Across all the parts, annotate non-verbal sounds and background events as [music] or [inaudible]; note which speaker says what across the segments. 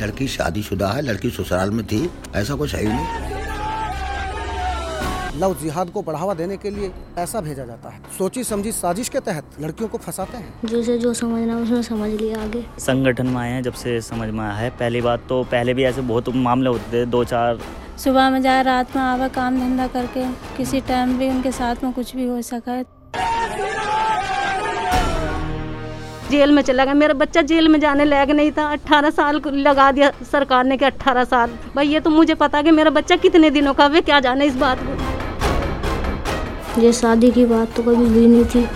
Speaker 1: लड़की शादीशुदा है लड़की ससुराल में थी ऐसा कुछ है ही नहीं।
Speaker 2: लव जिहाद को बढ़ावा देने के लिए पैसा भेजा जाता है। सोची समझी साजिश के तहत लड़कियों को फंसाते हैं।
Speaker 3: जैसे जो समझना उसने समझ लिया आगे।
Speaker 4: संगठन में आए हैं जब से समझ में आया है। पहली बात तो पहले भी ऐसे बहुत मामले होते थे दो चार।
Speaker 5: सुबह में जाए रात में आवा काम धंधा करके किसी टाइम भी उनके साथ में कुछ भी हो सका। है
Speaker 6: जेल में चला गया। मेरा बच्चा जेल में जाने लायक नहीं था। अट्ठारह साल लगा दिया सरकार ने कि अट्ठारह साल। भाई, ये तो मुझे पता कि मेरा बच्चा कितने दिनों का वे क्या जाने इस बात को।
Speaker 3: ये शादी की बात तो कभी हुई नहीं थी।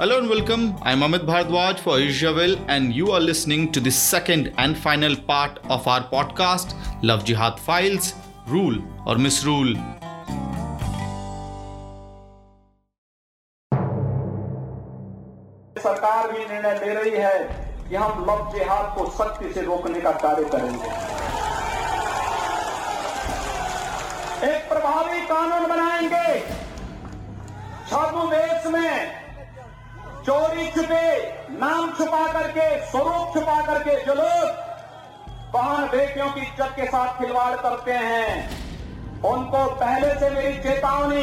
Speaker 7: Hello and welcome. I'm Amit Bhardwaj for Israel, and you are listening to the second and final part of our podcast, Love Jihad Files Rule or Misrule.
Speaker 8: सरकार भी निर्णय ले रही है कि हम लव जिहाद को सख्ती से रोकने का कार्य करेंगे एक प्रभावी कानून बनाएँगे छात्र देश में चोरी छुपे नाम छुपा करके स्वरूप छुपा करके जो लोग बहन बेटियों की इज़्ज़त के साथ खिलवाड़ करते हैं उनको पहले से मेरी चेतावनी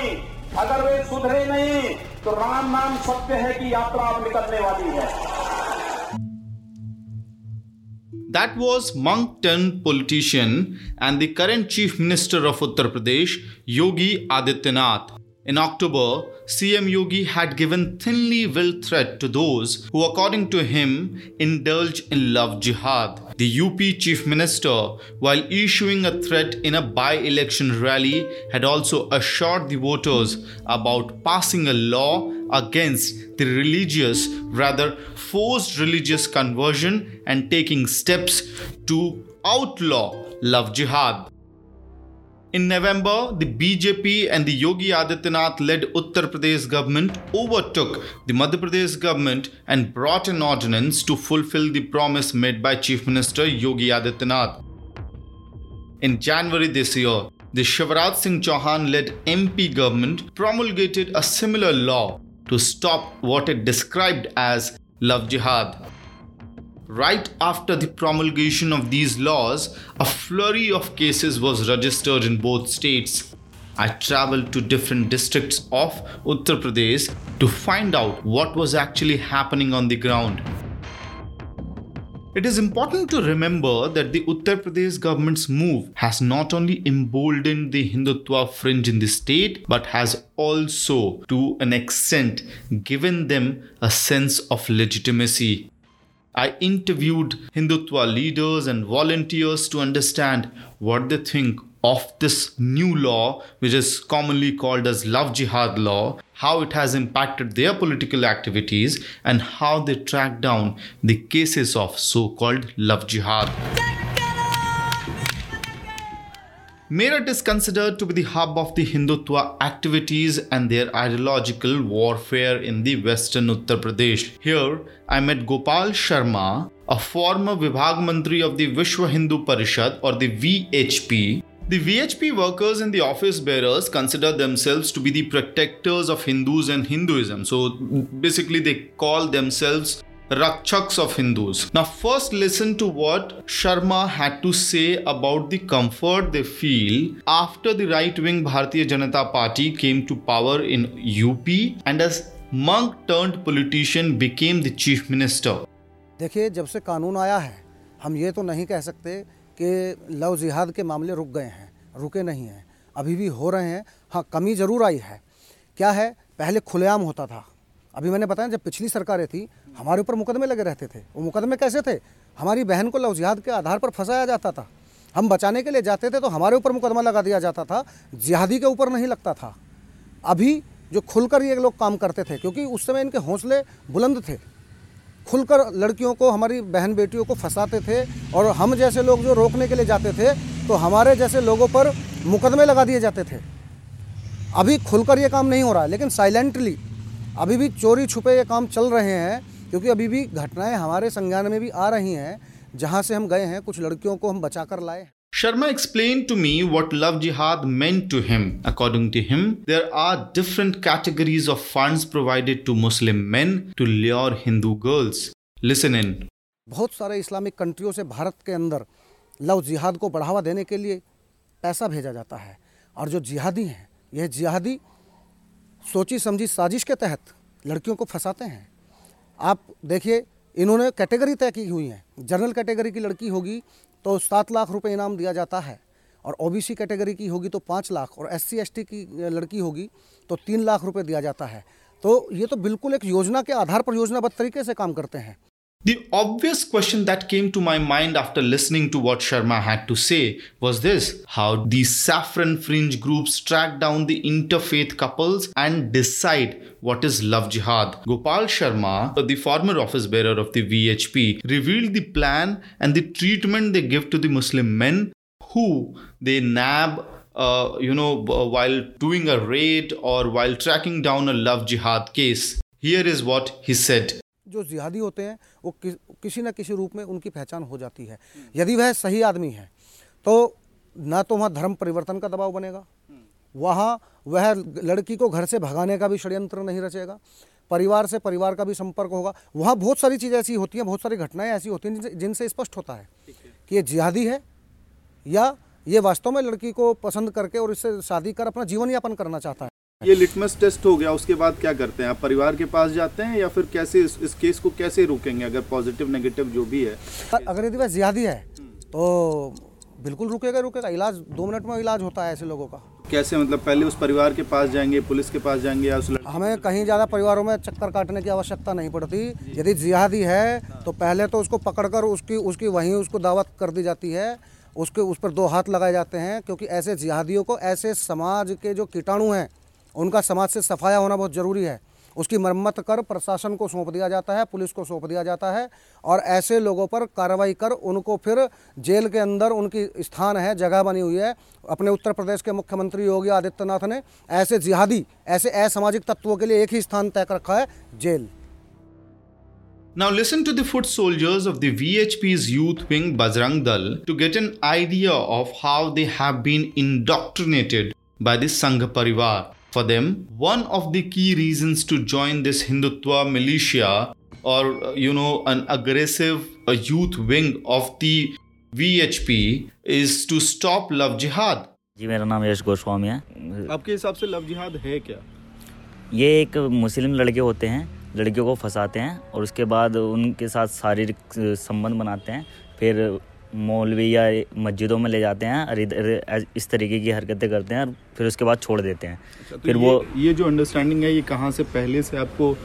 Speaker 8: अगर वे सुधरे नहीं तो राम नाम सत्य है कि यात्रा अब निकलने वाली है
Speaker 7: That was monk turned politician and the current Chief Minister of Uttar Pradesh, Yogi Adityanath. In October, CM Yogi had given thinly veiled threat to those who, according to him, indulge in love jihad. The UP Chief Minister, while issuing a threat in a by election rally, had also assured the voters about passing a law against the religious, rather forced religious conversion and taking steps to outlaw love jihad. In November, the BJP and the Yogi Adityanath led Uttar Pradesh government overtook the Madhya Pradesh government and brought an ordinance to fulfill the promise made by Chief Minister Yogi Adityanath. In January this year, the Shivraj Singh Chauhan led MP government promulgated a similar law to stop what it described as love jihad. Right after the promulgation of these laws, a flurry of cases was registered in both states. I traveled to different districts of Uttar Pradesh to find out what was actually happening on the ground. It is important to remember that the Uttar Pradesh government's move has not only emboldened the Hindutva fringe in the state but has also, to an extent, given them a sense of legitimacy. I interviewed Hindutva leaders and volunteers to understand what they think of this new law, which is commonly called as Love Jihad law, how it has impacted their political activities, and how they track down the cases of so called Love Jihad. Meerut is considered to be the hub of the Hindutva activities and their ideological warfare in the western Uttar Pradesh. Here, I met Gopal Sharma, a former Vibhag Mantri of the Vishwa Hindu Parishad or the VHP. The VHP workers and the office bearers consider themselves to be the protectors of Hindus and Hinduism. So basically, they call themselves Rakshaks of Hindus. Now, first listen to what Sharma had to say about the comfort they feel after the right wing Bharatiya Janata Party came to power in UP and as monk turned politician became the chief minister.
Speaker 2: देखिए जब से कानून आया है हम ये तो नहीं कह सकते कि लव जिहाद के मामले रुक गए हैं रुके नहीं हैं अभी भी हो रहे हैं हाँ कमी ज़रूर आई है क्या है पहले खुलेआम होता था अभी मैंने बताया जब पिछली सरकारें थी हमारे ऊपर मुकदमे लगे रहते थे। वो मुकदमे कैसे थे? हमारी बहन को लव जिहाद के आधार पर फंसाया जाता था। हम बचाने के लिए जाते थे तो हमारे ऊपर मुकदमा लगा दिया जाता था, जिहादी के ऊपर नहीं लगता था। अभी जो खुलकर ये लोग काम करते थे, क्योंकि उस समय इनके हौसले बुलंद थे। खुलकर लड़कियों को, हमारी बहन बेटियों को फंसाते थे और हम जैसे लोग जो रोकने के लिए जाते थे तो हमारे जैसे लोगों पर मुकदमे लगा दिए जाते थे। अभी खुलकर ये काम नहीं हो रहा है, लेकिन साइलेंटली अभी भी चोरी छुपे ये काम चल रहे हैं। क्योंकि अभी भी घटनाएँ हमारे संज्ञान में भी आ रही हैं जहाँ से हम गए हैं कुछ लड़कियों को हम बचा कर लाए
Speaker 7: Sharma explain to me what love jihad means to him according to him there are different categories of fund provided to Muslim man to lure Hindu girls listen in
Speaker 2: बहुत सारे इस्लामिक कंट्रियों से भारत के अंदर लव जिहाद को बढ़ावा देने के लिए पैसा भेजा जाता है। और जो जिहादी हैं यह जिहादी सोची समझी साजिश के तहत लड़कियों को फंसाते हैं। आप देखिए, इन्होंने कैटेगरी तय की हुई है। जनरल कैटेगरी की लड़की होगी तो सात लाख रुपए इनाम दिया जाता है और ओबीसी कैटेगरी की होगी तो पाँच लाख और एस सी की लड़की होगी तो तीन लाख रुपए दिया जाता है। तो ये तो बिल्कुल एक योजना के आधार पर योजनाबद्ध तरीके से काम करते हैं।
Speaker 7: The obvious question that came to my mind after listening to what Sharma had to say was this How these saffron fringe groups track down the interfaith couples and decide what is love jihad. Gopal Sharma, the former office bearer of the VHP, revealed the plan and the treatment they give to the Muslim men who they nab uh, you know, while doing a raid or while tracking down a love jihad case. Here is what he said.
Speaker 2: जो जिहादी होते हैं वो कि, किसी न किसी रूप में उनकी पहचान हो जाती है। यदि वह सही आदमी है तो ना तो वहाँ धर्म परिवर्तन का दबाव बनेगा। वहाँ वह लड़की को घर से भगाने का भी षड्यंत्र नहीं रचेगा परिवार से परिवार का भी संपर्क होगा। वहाँ बहुत सारी चीज़ें ऐसी होती हैं बहुत सारी घटनाएँ ऐसी होती हैं जिनसे स्पष्ट होता है। कि ये जिहादी है या ये वास्तव में लड़की को पसंद करके और इससे शादी कर अपना जीवन यापन करना चाहता है।
Speaker 9: ये लिटमस टेस्ट हो गया उसके बाद क्या करते हैं? आप परिवार के पास जाते हैं या फिर कैसे इस, इस केस को कैसे रोकेंगे अगर पॉजिटिव नेगेटिव जो भी है?
Speaker 2: अगर यदि वह जिहादी है तो बिल्कुल रुकेगा रुकेगा। इलाज दो मिनट में इलाज होता है ऐसे लोगों का।
Speaker 9: कैसे? मतलब पहले उस परिवार के पास जाएँगे पुलिस के पास जाएँगे या उस
Speaker 2: हमें कहीं ज़्यादा परिवारों में चक्कर काटने की आवश्यकता नहीं पड़ती। यदि जिहादी है तो पहले तो उसको पकड़कर उसकी उसकी वहीं उसको दावत कर दी जाती है। उसके उस पर दो हाथ लगाए जाते हैं क्योंकि ऐसे जिहादियों को ऐसे समाज के जो कीटाणु हैं उनका समाज से सफाया होना बहुत ज़रूरी है। उसकी मरम्मत कर प्रशासन को सौंप दिया जाता है, पुलिस को सौंप दिया जाता है और ऐसे लोगों पर कार्रवाई कर उनको फिर जेल के अंदर उनकी स्थान है, जगह बनी हुई है। अपने उत्तर प्रदेश के मुख्यमंत्री योगी आदित्यनाथ ने ऐसे जिहादी, ऐसे असामाजिक तत्वों के लिए एक ही स्थान तय कर रखा है, jail.
Speaker 7: Now listen to the foot soldiers of the VHP's youth wing Bajrang Dal to get an idea of how they have been indoctrinated by the Sangha Parivar. For them, one of the key reasons to join this Hindutva militia or, uh, you know, an aggressive uh, youth wing of the VHP is to stop love jihad.
Speaker 4: जी मेरा नाम यश गोस्वामी है
Speaker 9: आपके हिसाब से love जिहाद है क्या
Speaker 4: ये एक मुस्लिम लड़के होते हैं लड़कियों को फंसाते हैं और उसके बाद उनके साथ शारीरिक संबंध बनाते हैं फिर मौलवी या मस्जिदों में ले जाते हैं और इधर इस तरीके की हरकतें करते हैं और फिर उसके बाद छोड़ देते हैं।
Speaker 9: अच्छा, तो
Speaker 4: फिर
Speaker 9: ये,
Speaker 4: वो
Speaker 9: ये जो अंडरस्टैंडिंग है ये कहाँ से पहले से आपको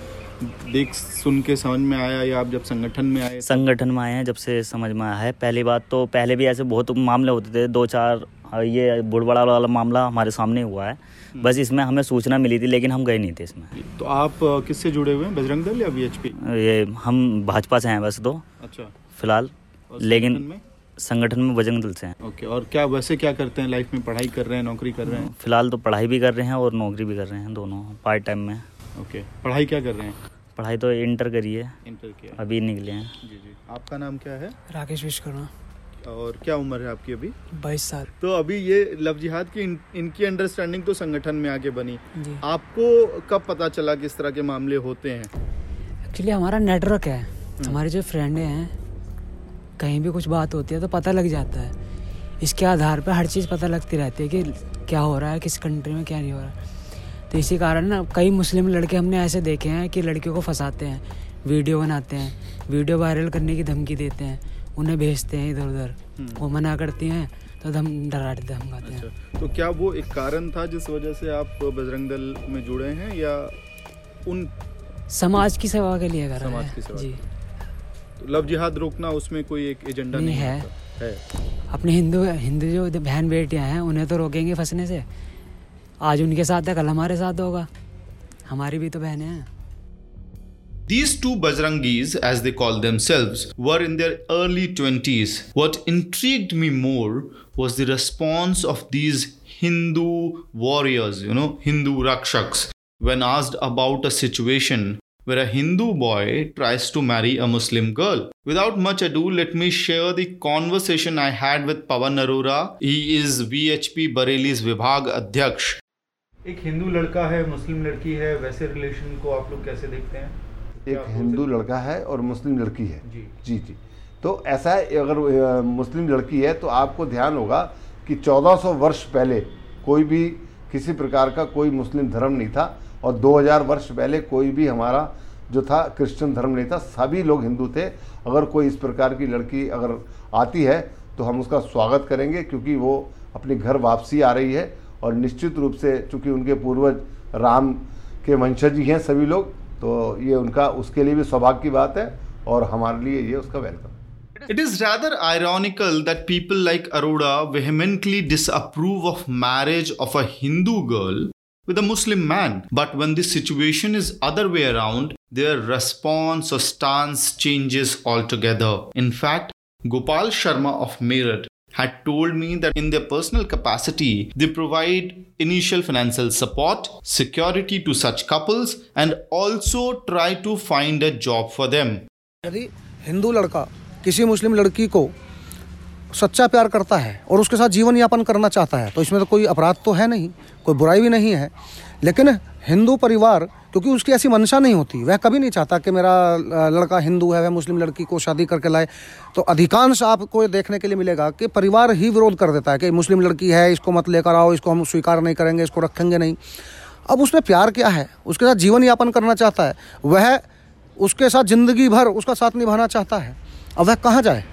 Speaker 9: देख सुन के समझ में आया या आप जब संगठन में आए?
Speaker 4: संगठन में आए हैं जब से समझ में आया है। पहली बात तो पहले भी ऐसे बहुत मामले होते थे दो चार ये बुढ़बड़ा वाला मामला हमारे सामने हुआ है। बस इसमें हमें सूचना मिली थी लेकिन हम गए नहीं थे इसमें।
Speaker 9: तो आप किससे जुड़े हुए हैं बजरंग दल या वीएचपी
Speaker 4: ये हम भाजपा से हैं बस दो
Speaker 9: अच्छा।
Speaker 4: फ़िलहाल। लेकिन
Speaker 9: संगठन में
Speaker 4: बजरंग दल से हैं।
Speaker 9: ओके और क्या वैसे क्या करते हैं? लाइफ में पढ़ाई कर रहे हैं नौकरी कर रहे हैं?
Speaker 4: फ़िलहाल तो पढ़ाई भी कर रहे हैं और नौकरी भी कर रहे हैं दोनों पार्ट टाइम में।
Speaker 9: ओके पढ़ाई क्या कर रहे हैं?
Speaker 4: पढ़ाई तो इंटर करी है।
Speaker 9: इंटर किया
Speaker 4: अभी निकले हैं।
Speaker 9: जी जी। आपका नाम क्या है?
Speaker 10: राकेश विश्वकर्मा।
Speaker 9: और क्या उम्र है आपकी अभी?
Speaker 10: बाईस साल।
Speaker 9: तो अभी ये लव जिहाद की इन, इनकी अंडरस्टैंडिंग तो संगठन में आके बनी।
Speaker 10: जी।
Speaker 9: आपको कब पता चला किस तरह के मामले होते हैं?
Speaker 10: एक्चुअली हमारा नेटवर्क है। हमारे जो फ्रेंड हैं कहीं भी कुछ बात होती है तो पता लग जाता है। इसके आधार पर हर चीज़ पता लगती रहती है कि क्या हो रहा है किस कंट्री में क्या नहीं हो रहा है। तो इसी कारण ना कई मुस्लिम लड़के हमने ऐसे देखे हैं कि लड़कियों को फंसाते हैं वीडियो बनाते हैं वीडियो वायरल करने की धमकी देते हैं उन्हें भेजते हैं इधर उधर वो मना करती हैं तो धम डरा धमकाते हैं।
Speaker 9: अच्छा तो क्या वो एक कारण था जिस वजह से आप बजरंग दल में जुड़े हैं या उन
Speaker 10: समाज की सेवा के लिए कर रहे हैं? जी।
Speaker 9: लव जिहाद रोकना उसमें कोई एक एजेंडा
Speaker 10: नहीं
Speaker 9: नहीं
Speaker 10: है।
Speaker 9: है
Speaker 10: अपने हिंदू हिंदू जो बहन बेटियाँ हैं उन्हें तो रोकेंगे फंसने से आज उनके साथ है कल हमारे साथ होगा हमारी भी तो बहनें हैं
Speaker 7: These two Bajrangis, as they call themselves, were in their early 20s. What intrigued me more was the response of these Hindu warriors, you know, Hindu Rakshaks, when asked about a situation where a Hindu boy tries to marry a Muslim girl. Without much ado, let me share the conversation I had with Pawan Arora. He is VHP Bareilly's Vibhag Adhyaksh.
Speaker 9: एक हिंदू लड़का है मुस्लिम लड़की है वैसे relation को आप लोग कैसे देखते हैं
Speaker 11: एक हिंदू लड़का है और मुस्लिम लड़की है
Speaker 9: जी
Speaker 11: जी जी तो ऐसा है अगर मुस्लिम लड़की है तो आपको ध्यान होगा कि 1400 वर्ष पहले कोई भी किसी प्रकार का कोई मुस्लिम धर्म नहीं था और 2000 वर्ष पहले कोई भी हमारा जो था क्रिश्चियन धर्म नहीं था, सभी लोग हिंदू थे। अगर कोई इस प्रकार की लड़की अगर आती है तो हम उसका स्वागत करेंगे क्योंकि वो अपने घर वापसी आ रही है और निश्चित रूप से चूँकि उनके पूर्वज राम के वंशज ही हैं सभी लोग तो ये उनका, उसके लिए भी सौभाग्य की बात है और हमारे लिए ये उसका welcome
Speaker 7: It is rather ironical that people like Arora vehemently disapprove of marriage of a Hindu girl with a Muslim man. But when the situation is other way around, their response or stance changes altogether. In fact, Gopal Sharma of Meerut had told me that in their personal capacity, they provide initial financial support, security to such couples, and also try to find a job for them.
Speaker 2: यदि हिंदू लड़का किसी मुस्लिम लड़की को सच्चा प्यार करता है और उसके साथ जीवन यापन करना चाहता है तो इसमें तो कोई अपराध तो है नहीं कोई बुराई भी नहीं है। लेकिन हिंदू परिवार, क्योंकि उसकी ऐसी मंशा नहीं होती, वह कभी नहीं चाहता कि मेरा लड़का हिंदू है, वह मुस्लिम लड़की को शादी करके लाए। तो अधिकांश आपको देखने के लिए मिलेगा कि परिवार ही विरोध कर देता है कि मुस्लिम लड़की है, इसको मत लेकर आओ, इसको हम स्वीकार नहीं करेंगे, इसको रखेंगे नहीं। अब उसमें प्यार क्या है? उसके साथ जीवन यापन करना चाहता है। वह उसके साथ ज़िंदगी भर उसका साथ निभाना चाहता है। अब वह कहाँ जाए?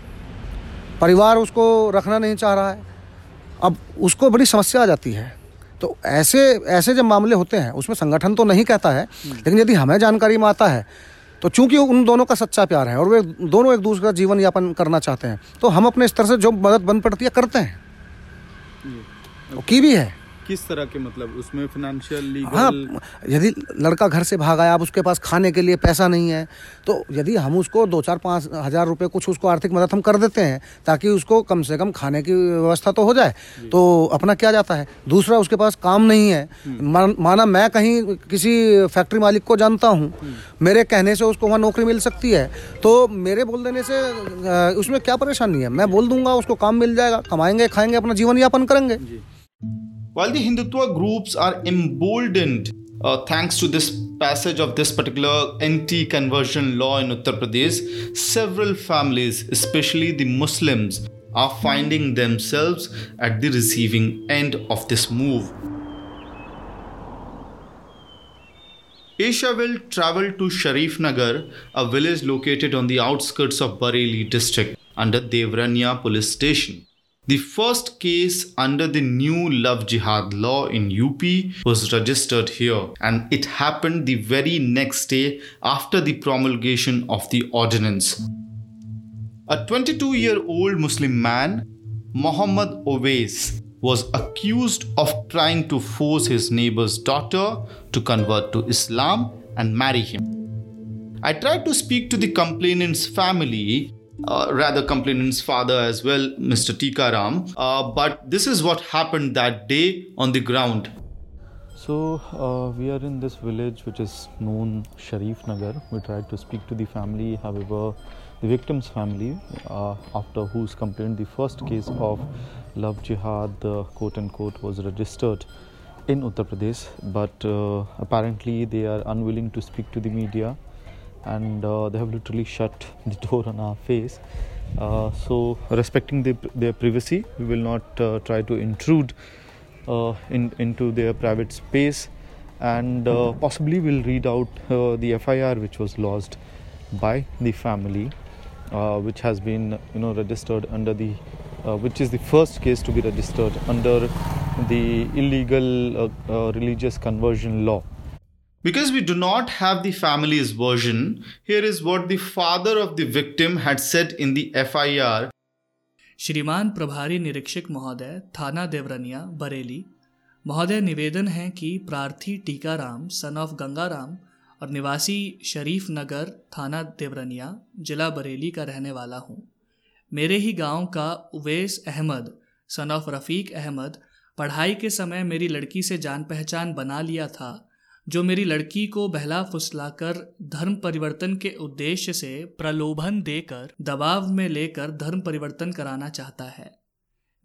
Speaker 2: परिवार उसको रखना नहीं चाह रहा है। अब उसको बड़ी समस्या आ जाती है। तो ऐसे ऐसे जब मामले होते हैं, उसमें संगठन तो नहीं कहता है, लेकिन यदि हमें जानकारी में आता है तो चूँकि उन दोनों का सच्चा प्यार है और वे दोनों एक दूसरे का जीवन यापन करना चाहते हैं तो हम अपने स्तर से जो मदद बन पड़ती है, करते हैं। वो की भी है।
Speaker 9: किस तरह के मतलब उसमें फाइनेंशियल
Speaker 2: हाँ यदि लड़का घर से भाग आया अब उसके पास खाने के लिए पैसा नहीं है तो यदि हम उसको दो चार पाँच हज़ार रुपये कुछ उसको आर्थिक मदद हम कर देते हैं ताकि उसको कम से कम खाने की व्यवस्था तो हो जाए तो अपना क्या जाता है? दूसरा उसके पास काम नहीं है। माना मैं कहीं किसी फैक्ट्री मालिक को जानता हूँ मेरे कहने से उसको वहाँ नौकरी मिल सकती है तो मेरे बोल देने से उसमें क्या परेशानी है? मैं बोल दूँगा उसको काम मिल जाएगा कमाएँगे खाएँगे अपना जीवन यापन करेंगे
Speaker 7: While the Hindutva groups are emboldened uh, thanks to this passage of this particular anti conversion law in Uttar Pradesh, several families, especially the Muslims, are finding themselves at the receiving end of this move. Asia will travel to Sharif Nagar, a village located on the outskirts of Bareilly district under Devrania police station. The first case under the new love jihad law in UP was registered here, and it happened the very next day after the promulgation of the ordinance. A 22 year old Muslim man, Muhammad Owais, was accused of trying to force his neighbor's daughter to convert to Islam and marry him. I tried to speak to the complainant's family, uh, rather complainant's father as well, Mr. Tikaram, uh, but this is what happened that day on the ground.
Speaker 12: So uh, we are in this village which is known Sharif Nagar. We tried to speak to the family, however, the victim's family, uh, after whose complaint the first case of love jihad, uh, quote unquote, was registered in Uttar Pradesh, but uh, apparently they are unwilling to speak to the media and uh, they have literally shut the door on our face. Uh, so, respecting the, their privacy, we will not uh, try to intrude uh, in, into their private space and uh, possibly we'll read out uh, the FIR which was lodged by the family, which has been you know registered under the which is the first case to be registered under the illegal religious conversion law.
Speaker 7: Because we do not have the family's version, here is what the father of the victim had said in the FIR
Speaker 13: श्रीमान प्रभारी निरीक्षक महोदय थाना देवरनिया बरेली। महोदय निवेदन है कि प्रार्थी टीकाराम सन ऑफ़ गंगाराम और निवासी शरीफ नगर थाना देवरनिया जिला बरेली का रहने वाला हूँ। मेरे ही गाँव का उवैस अहमद सन ऑफ़ रफ़ीक अहमद पढ़ाई के समय मेरी लड़की से जान पहचान बना लिया था। जो मेरी लड़की को बहला फुसलाकर धर्म परिवर्तन के उद्देश्य से प्रलोभन देकर, दबाव में लेकर धर्म परिवर्तन कराना चाहता है।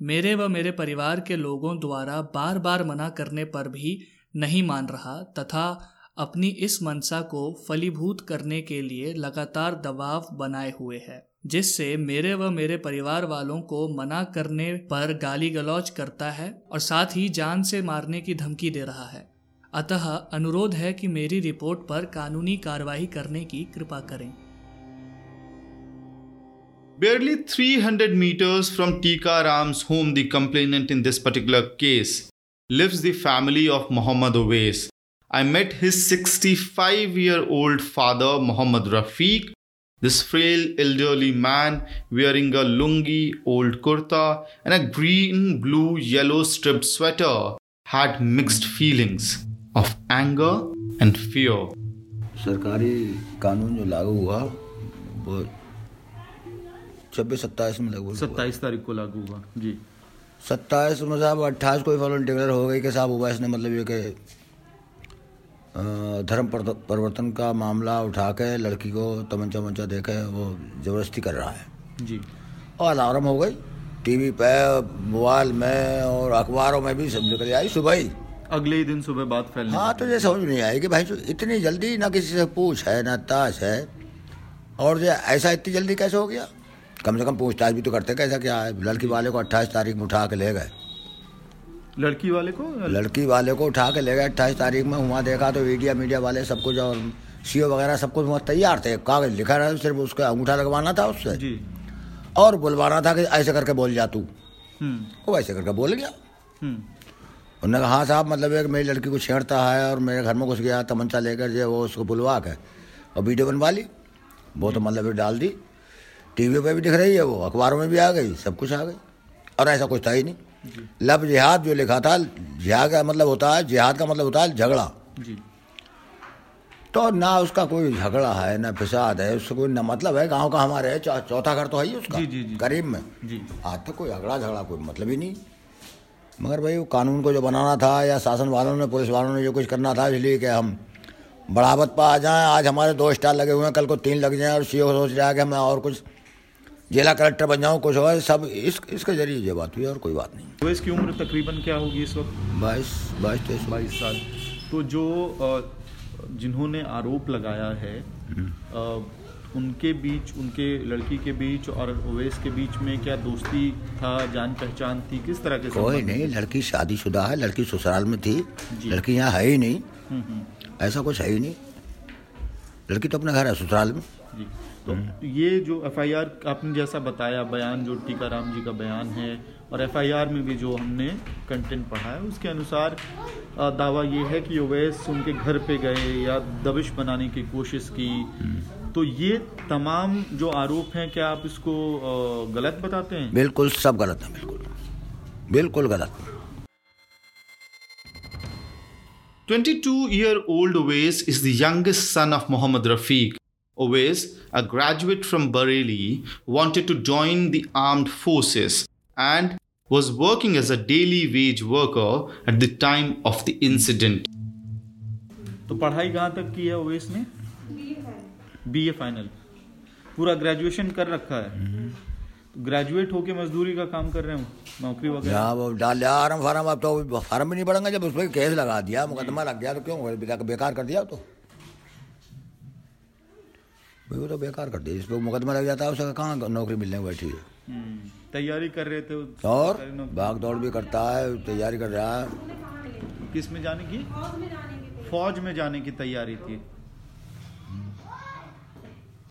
Speaker 13: मेरे व मेरे परिवार के लोगों द्वारा बार बार मना करने पर भी नहीं मान रहा तथा अपनी इस मनसा को फलीभूत करने के लिए लगातार दबाव बनाए हुए है, जिससे मेरे व मेरे परिवार वालों को मना करने पर गाली गलौज करता है और साथ ही जान से मारने की धमकी दे रहा है। अतः अनुरोध है कि मेरी रिपोर्ट पर कानूनी कार्रवाई करने की कृपा करें।
Speaker 7: Barely three hundred metres from Tika Ram home the in this particular case lives the family of Mohammad Owais I met his sixty five year old father Mohammad Rafiq this frail elderly man wearing a lungi old kurta and a green blue yellow stripe sweater had mixed feelings of anger and fear.
Speaker 1: सरकारी कानून जो लागू हुआ वो छब्बीस सत्ताईस में लागू
Speaker 9: सत्ताईस तारीख को लागू हुआ जी।
Speaker 1: सत्ताईस में साहब अट्ठाईस को फॉलोन डिक्लेयर हो गई कि साहब उवैस ने मतलब ये कि धर्म परिवर्तन का मामला उठा के लड़की को तमंचा मंचा दे के वो ज़बरदस्ती कर रहा है।
Speaker 9: जी।
Speaker 1: और अलार्म हो गई टीवी पे मोबाइल में और अखबारों में भी सब निकल आई सुबह ही।
Speaker 9: अगले ही दिन सुबह बात फैलने
Speaker 1: हाँ तो ये समझ नहीं आएगी भाई जो इतनी जल्दी ना किसी से पूछ है ना ताश है और जो ऐसा इतनी जल्दी कैसे हो गया? कम से कम पूछताछ भी तो करते कैसा क्या है? लड़की वाले को अट्ठाईस तारीख में उठा के ले गए।
Speaker 9: लड़की वाले को?
Speaker 1: लड़की वाले को उठा के ले गए अट्ठाईस तारीख में वहाँ देखा तो मीडिया मीडिया वाले सब कुछ और सी वगैरह सब कुछ वहाँ तैयार थे कागज़ लिखा रहा सिर्फ़ उसका अंगूठा लगवाना था उससे।
Speaker 9: जी।
Speaker 1: और बुलवाना था कि ऐसे करके बोल जा तू।
Speaker 9: हम्म।
Speaker 1: वो ऐसे करके बोल गया।
Speaker 9: हम्म।
Speaker 1: उन्होंने कहा हाँ साहब मतलब एक मेरी लड़की को छेड़ता है और मेरे घर में घुस गया तमंचा लेकर जो वो उसको बुलवा के और वीडियो बनवा ली। वो तो मतलब डाल दी। टीवी पे भी दिख रही है वो अखबारों में भी आ गई सब कुछ आ गई। और ऐसा कुछ था ही नहीं। लब जिहाद जो लिखा था जिहाद का मतलब होता है जिहाद का मतलब होता है झगड़ा। तो ना उसका कोई झगड़ा है ना फिसाद है उससे कोई ना मतलब है गाँव का हमारे है चौथा घर तो है ही उसका
Speaker 9: जी जी जी।
Speaker 1: करीब में। आज तक कोई झगड़ा झगड़ा कोई मतलब ही नहीं। मगर भाई वो कानून को जो बनाना था या शासन वालों ने पुलिस वालों ने जो कुछ करना था इसलिए कि हम बढ़ावत पर आ जाएँ। आज हमारे दो स्टार लगे हुए हैं कल को तीन लग जाएँ और सीओ सोच रहा है कि मैं और कुछ जिला कलेक्टर बन जाऊँ कुछ हो सब इस इसके ज़रिए ये बात हुई और कोई बात नहीं।
Speaker 9: तो इसकी उम्र तकरीबन क्या होगी इस वक्त?
Speaker 1: बाईस बाईस तेईस।
Speaker 9: बाईस साल। तो जो जिन्होंने आरोप लगाया है हम्म। उनके बीच उनके लड़की के बीच और ओवैस के बीच में क्या दोस्ती था जान पहचान थी? किस तरह के
Speaker 1: कोई नहीं लड़की शादीशुदा है लड़की ससुराल में थी। लड़की यहाँ है ही नहीं। हम्म, हम्म। ऐसा कुछ है ही नहीं। लड़की तो अपने घर है ससुराल में।
Speaker 9: जी। तो हम्म। ये जो एफआईआर आपने जैसा बताया बयान जो टीकाराम जी का बयान है और एफआईआर में भी जो हमने कंटेंट पढ़ा है उसके अनुसार दावा ये है कि ओवैस उनके घर पे गए या दबिश बनाने की कोशिश की। तो ये तमाम जो आरोप हैं क्या आप इसको गलत बताते हैं
Speaker 1: बिल्कुल सब गलत है बिल्कुल बिल्कुल गलत
Speaker 7: 22 year old Owais is the youngest son of Muhammad Rafiq. Owais, a graduate from Bareilly, wanted to join the armed forces and was working as a daily wage worker at the time of the incident.
Speaker 9: तो पढ़ाई कहाँ तक की है ओवेस ने B A final पूरा graduation कर रखा है। तो ग्रेजुएट होके मजदूरी का काम कर रहे हो? नौकरी वगैरह?
Speaker 1: डाल लिया आराम फार्म अब तो फार्म भी नहीं बढ़ेंगे जब उस पर केस लगा दिया मुकदमा लग गया तो क्यों? बेकार कर दिया तो। वो तो बेकार कर दिया। इस पर मुकदमा लग जाता है उसे कहाँ नौकरी मिलने को बैठी है?
Speaker 9: हम्म, तैयारी कर रहे थे
Speaker 1: और भाग दौड़ भी करता है तैयारी कर रहा है।
Speaker 9: किसमें जाने की? फौज में जाने की तैयारी थी।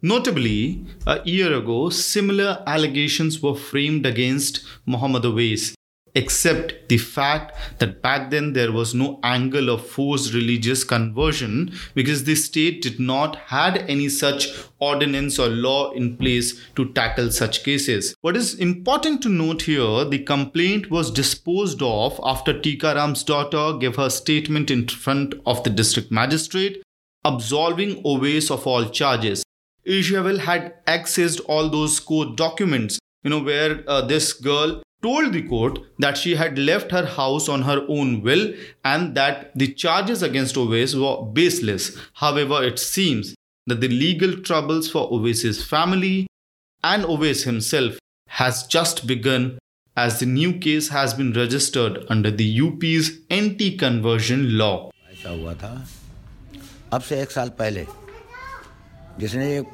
Speaker 7: Notably, a year ago, similar allegations were framed against Muhammad Awais, except the fact that back then there was no angle of forced religious conversion because the state did not had any such ordinance or law in place to tackle such cases. What is important to note here, the complaint was disposed of after Tika Ram's daughter gave her statement in front of the district magistrate absolving Owais of all charges. Israel had accessed all those court documents, you know, where uh, this girl told the court that she had left her house on her own will and that the charges against Owais were baseless. However, it seems that the legal troubles for Owais's family and Owais himself has just begun as the new case has been registered under the UP's anti-conversion law.
Speaker 1: ऐसा हुआ था अब से एक साल पहले जिसने ये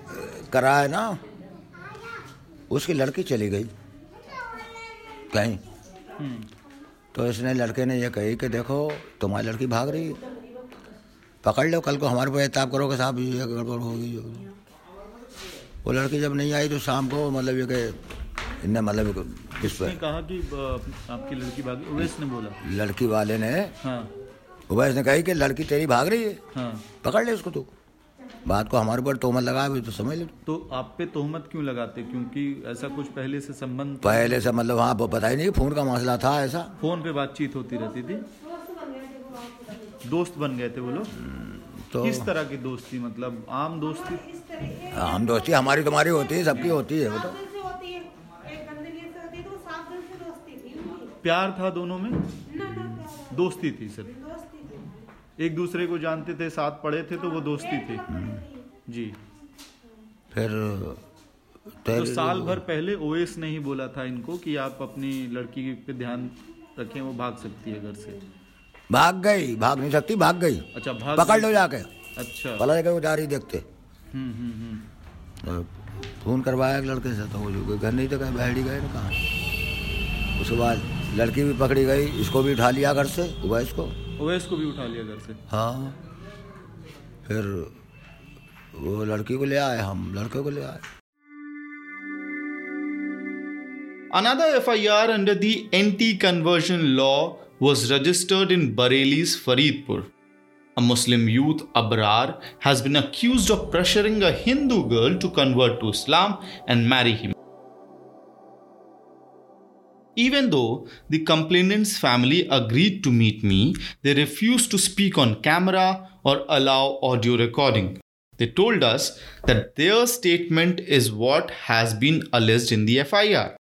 Speaker 1: करा है ना उसकी लड़की चली गई। कहीं? तो इसने लड़के ने ये कही कि देखो तुम्हारी लड़की भाग रही है। पकड़ लो कल को हमारे पे एहताब करो कि साहब ये गड़बड़ होगी। वो लड़की जब नहीं आई तो शाम को मतलब ये कि इनने मतलब किस पे
Speaker 9: उसने कहा कि आपकी लड़की भागी ओवैस ने बोला।
Speaker 1: लड़की वाले ने
Speaker 9: हाँ।
Speaker 1: उबैस ने कही कि लड़की तेरी भाग रही है।
Speaker 9: हाँ।
Speaker 1: पकड़ ले उसको तू। बात को हमारे ऊपर तोहमत लगा भी तो समझ ले।
Speaker 9: तो आप पे तोहमत क्यों लगाते? क्योंकि ऐसा कुछ पहले से संबंध
Speaker 1: पहले से मतलब हाँ वो पता ही नहीं फ़ोन का मसला था ऐसा।
Speaker 9: फ़ोन पे बातचीत होती रहती थी। दोस्त बन गए थे वो लोग।
Speaker 1: तो
Speaker 9: किस तरह की दोस्ती मतलब आम दोस्ती?
Speaker 1: आम दोस्ती हमारी तुम्हारी होती है सबकी होती है वो तो।
Speaker 9: प्यार था दोनों में? दोस्ती थी सिर्फ़। एक दूसरे को जानते थे साथ पढ़े थे तो वो दोस्ती थी। जी।
Speaker 1: फिर
Speaker 9: तो साल भर पहले ओएस ने ही बोला था इनको कि आप अपनी लड़की पे ध्यान रखें वो भाग सकती है घर से।
Speaker 1: भाग गई भाग नहीं सकती भाग गई।
Speaker 9: अच्छा भाग
Speaker 1: पकड़ लो जाके।
Speaker 9: अच्छा।
Speaker 1: पता लगे वो जा रही देखते।
Speaker 9: हम्म हम्म हम्म।
Speaker 1: फ़ोन करवाया एक लड़के से तो वो जो घर नहीं तो कहीं ही गए ना कहाँ। उसके बाद लड़की भी पकड़ी गई इसको भी उठा लिया घर से उबैस को
Speaker 9: ओएस को भी उठा लिया घर से
Speaker 1: हाँ फिर वो लड़की को ले आए हम लड़के को ले आए
Speaker 7: Another FIR under the anti conversion law was registered in Bareilly's Faridpur. A Muslim youth, Abrar, has been accused of pressuring a Hindu girl to convert to Islam and marry him. Even though the complainant's family agreed to meet me, they refused to speak on camera or allow audio recording. They told us that their statement is what has been alleged in the FIR.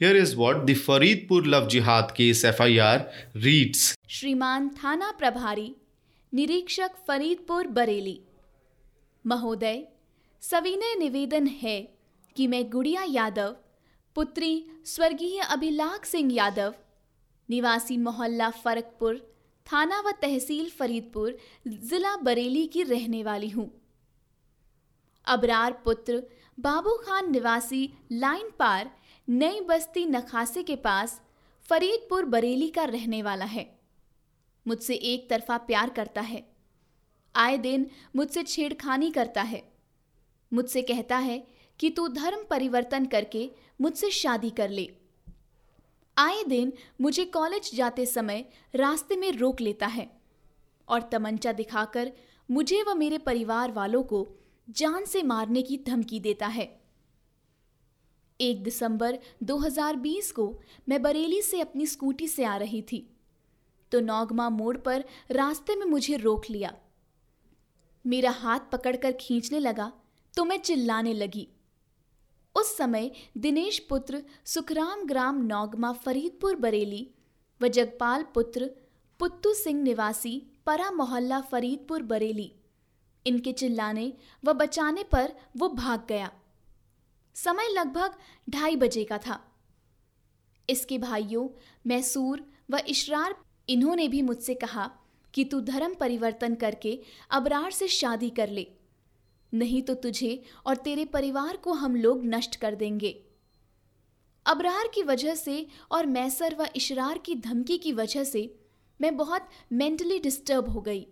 Speaker 7: Here is what the Faridpur Love Jihad case FIR reads.
Speaker 14: श्रीमान थाना प्रभारी निरीक्षक फरीदपुर बरेली महोदय सविनय निवेदन है कि मैं गुड़िया यादव पुत्री स्वर्गीय अभिलाख सिंह यादव, निवासी मोहल्ला फरकपुर, थाना व तहसील फरीदपुर, जिला बरेली की रहने वाली हूँ। अबरार पुत्र बाबू खान निवासी लाइन पार नई बस्ती नखासे के पास फरीदपुर बरेली का रहने वाला है। मुझसे एक तरफा प्यार करता है। आए दिन मुझसे छेड़खानी करता है। मुझसे कहता है कि तू धर्म परिवर्तन करके मुझसे शादी कर ले। आए दिन मुझे कॉलेज जाते समय रास्ते में रोक लेता है और तमंचा दिखाकर मुझे व मेरे परिवार वालों को जान से मारने की धमकी देता है। एक दिसंबर 2020 को मैं बरेली से अपनी स्कूटी से आ रही थी तो नौगमा मोड़ पर रास्ते में मुझे रोक लिया। मेरा हाथ पकड़कर खींचने लगा तो मैं चिल्लाने लगी। उस समय दिनेश पुत्र सुखराम ग्राम नौगमा फरीदपुर बरेली व जगपाल पुत्र पुत्तू सिंह निवासी परा मोहल्ला फरीदपुर बरेली। इनके चिल्लाने व बचाने पर वो भाग गया। समय लगभग ढाई बजे का था। इसके भाइयों, मैसूर व इशरार, इन्होंने भी मुझसे कहा कि तू धर्म परिवर्तन करके अबरार से शादी कर ले। नहीं तो तुझे और तेरे परिवार को हम लोग नष्ट कर देंगे। अबरार की वजह से और मैसर व इशरार की धमकी की वजह से मैं बहुत मेंटली डिस्टर्ब हो गई।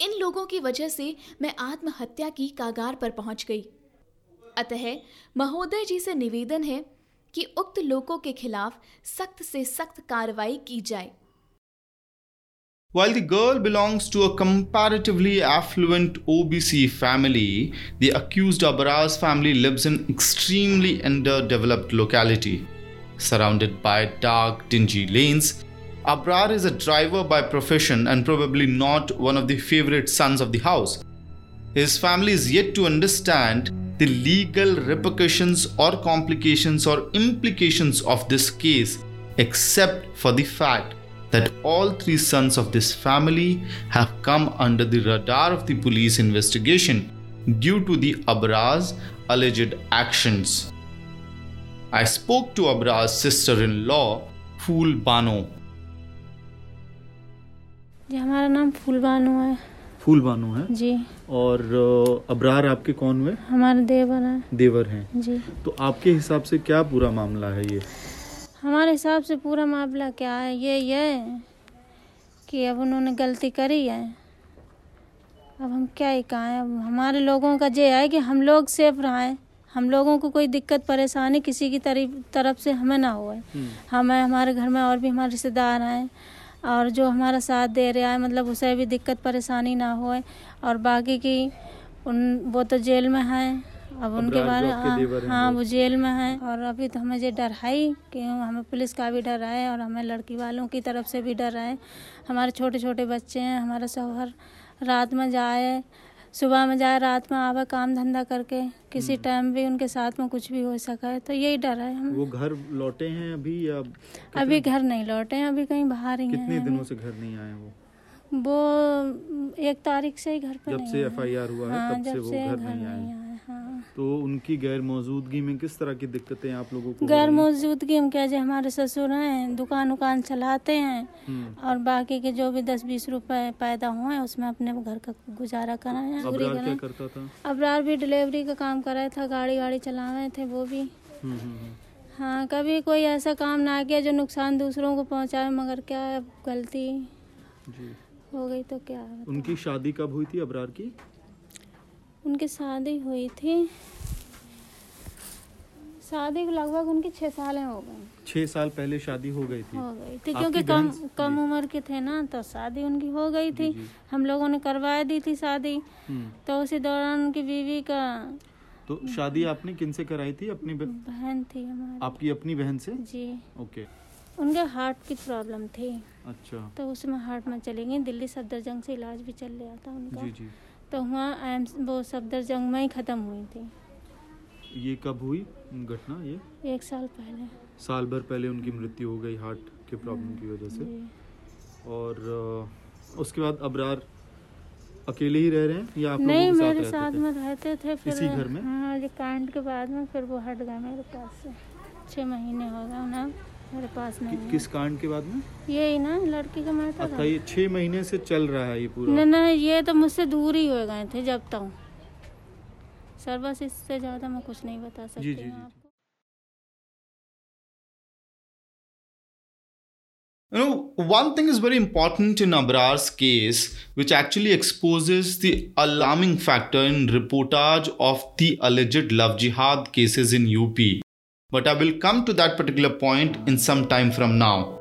Speaker 14: इन लोगों की वजह से मैं आत्महत्या की कागार पर पहुँच गई। अतः महोदय जी से निवेदन है कि उक्त लोगों के खिलाफ सख्त से सख्त कार्रवाई की जाए।
Speaker 7: While the girl belongs to a comparatively affluent OBC family, the accused Abaraz family lives in an extremely underdeveloped locality. Surrounded by dark, dingy lanes, Abrar is a driver by profession and probably not one of the favorite sons of the house. His family is yet to understand the legal repercussions or complications or implications of this case except for the fact that all three sons of this family have come under the radar of the police investigation due to the Abrar's alleged actions. I spoke to Abrar's sister in law, Fool Bano.
Speaker 5: जी हमारा नाम फूलबानू है
Speaker 9: फूल बानो है
Speaker 5: जी
Speaker 9: और अ, अबरार आपके कौन हुए
Speaker 5: हमारे देवर है
Speaker 9: देवर हैं
Speaker 5: जी
Speaker 9: तो आपके हिसाब से क्या पूरा मामला है ये
Speaker 5: हमारे हिसाब से पूरा मामला क्या है? ये ये कि अब उन्होंने गलती करी है। अब हम क्या ही कहें? अब हमारे लोगों का ये है कि हम लोग सेफ़ रहें। हम लोगों को कोई दिक्कत परेशानी किसी की तरफ़ तरफ़ से हमें ना हो। हमें हमारे घर में और भी हमारे रिश्तेदार हैं। और जो हमारा साथ दे रहा है मतलब उसे भी दिक्कत परेशानी ना होए और बाकी की उन वो तो जेल में हैं। अब उनके बारे हाँ,
Speaker 9: हैं वो।
Speaker 5: जेल में हैं। और अभी तो हमें ये डर है ही कि हमें पुलिस का भी डर है और हमें लड़की वालों की तरफ़ से भी डर है हमारे छोटे छोटे बच्चे हैं हमारा शौहर रात में जाए सुबह में जाए रात में आवे काम धंधा करके किसी
Speaker 9: हम्म।
Speaker 5: टाइम भी उनके साथ में कुछ भी हो सका है तो यही डर है। हमें
Speaker 9: वो घर लौटे हैं अभी या
Speaker 5: अभी घर नहीं लौटे हैं अभी कहीं बाहर ही
Speaker 9: कितने
Speaker 5: हैं
Speaker 9: दिनों से घर नहीं आए वो?
Speaker 5: वो एक तारीख से ही घर पर
Speaker 9: जब से। एफआईआर हुआ है
Speaker 5: हाँ,
Speaker 9: तब से वो घर नहीं आए
Speaker 5: हाँ।
Speaker 9: तो उनकी गैर मौजूदगी में किस तरह की दिक्कतें आप लोगों को
Speaker 5: गैर मौजूदगी हम क्या जे हमारे ससुर हैं दुकान उकान चलाते हैं
Speaker 9: हम्म।
Speaker 5: और बाकी के जो भी दस बीस रुपए पैदा हुए हैं उसमें अपने घर का गुजारा कराए
Speaker 9: अबरार क्या करता था?
Speaker 5: अबरार भी डिलीवरी का काम कर रहे था गाड़ी वाड़ी चला रहे थे वो भी।
Speaker 9: हम्म, हम्म।
Speaker 5: हाँ कभी कोई ऐसा काम ना किया जो नुकसान दूसरों को पहुँचाए मगर क्या गलती।
Speaker 9: जी।
Speaker 5: हो गई तो क्या है
Speaker 9: उनकी शादी कब हुई थी अबरार की?
Speaker 5: उनकी शादी हुई थी शादी लगभग उनकी छः साल हो गए
Speaker 9: छह साल पहले शादी हो गई थी।
Speaker 5: हो गई थी क्योंकि कम कम उम्र के थे ना तो शादी उनकी हो गई थी। हम लोगों ने करवा दी थी शादी।
Speaker 9: हम्म।
Speaker 5: तो उसी दौरान उनकी बीवी का
Speaker 9: तो शादी आपने किन से कराई थी अपनी
Speaker 5: बहन थी हमारी।
Speaker 9: आपकी अपनी बहन से?
Speaker 5: जी।
Speaker 9: ओके।
Speaker 5: उनके हार्ट की प्रॉब्लम थी।
Speaker 9: अच्छा।
Speaker 5: तो उसमें हार्ट में चली गई दिल्ली सफदरजंग से इलाज भी चल रहा था उनका।
Speaker 9: जी जी।
Speaker 5: तो वहाँ एम्स वो सफदरजंग में ही ख़त्म हुई थी।
Speaker 9: ये कब हुई घटना ये?
Speaker 5: एक साल पहले।
Speaker 9: साल भर पहले उनकी मृत्यु हो गई हार्ट के प्रॉब्लम की वजह से। और उसके बाद अबरार अकेले ही रह रहे हैं या आप
Speaker 5: नहीं मेरे
Speaker 9: साथ
Speaker 5: साथ में रहते थे फिर
Speaker 9: इसी घर में?
Speaker 5: हाँ कांड के बाद में फिर वो हट गए मेरे पास से। छः महीने हो गए उन्हें। मेरे पास नहीं
Speaker 9: कि,
Speaker 5: है।
Speaker 9: किस कांड के बाद में
Speaker 5: यही ना लड़की का मैटर
Speaker 9: अच्छा ये छह महीने से चल रहा है ये पूरा
Speaker 5: नहीं नहीं ये तो मुझसे दूर ही हो गए थे जब तक सर बस इससे ज़्यादा मैं कुछ नहीं बता सकती
Speaker 9: जी, जी,
Speaker 5: हूँ
Speaker 9: जी।
Speaker 7: You know, one thing is very important in Abrar's case, which actually exposes the alarming factor in reportage of the alleged love jihad cases in UP. But I will come to that particular point in some time from now.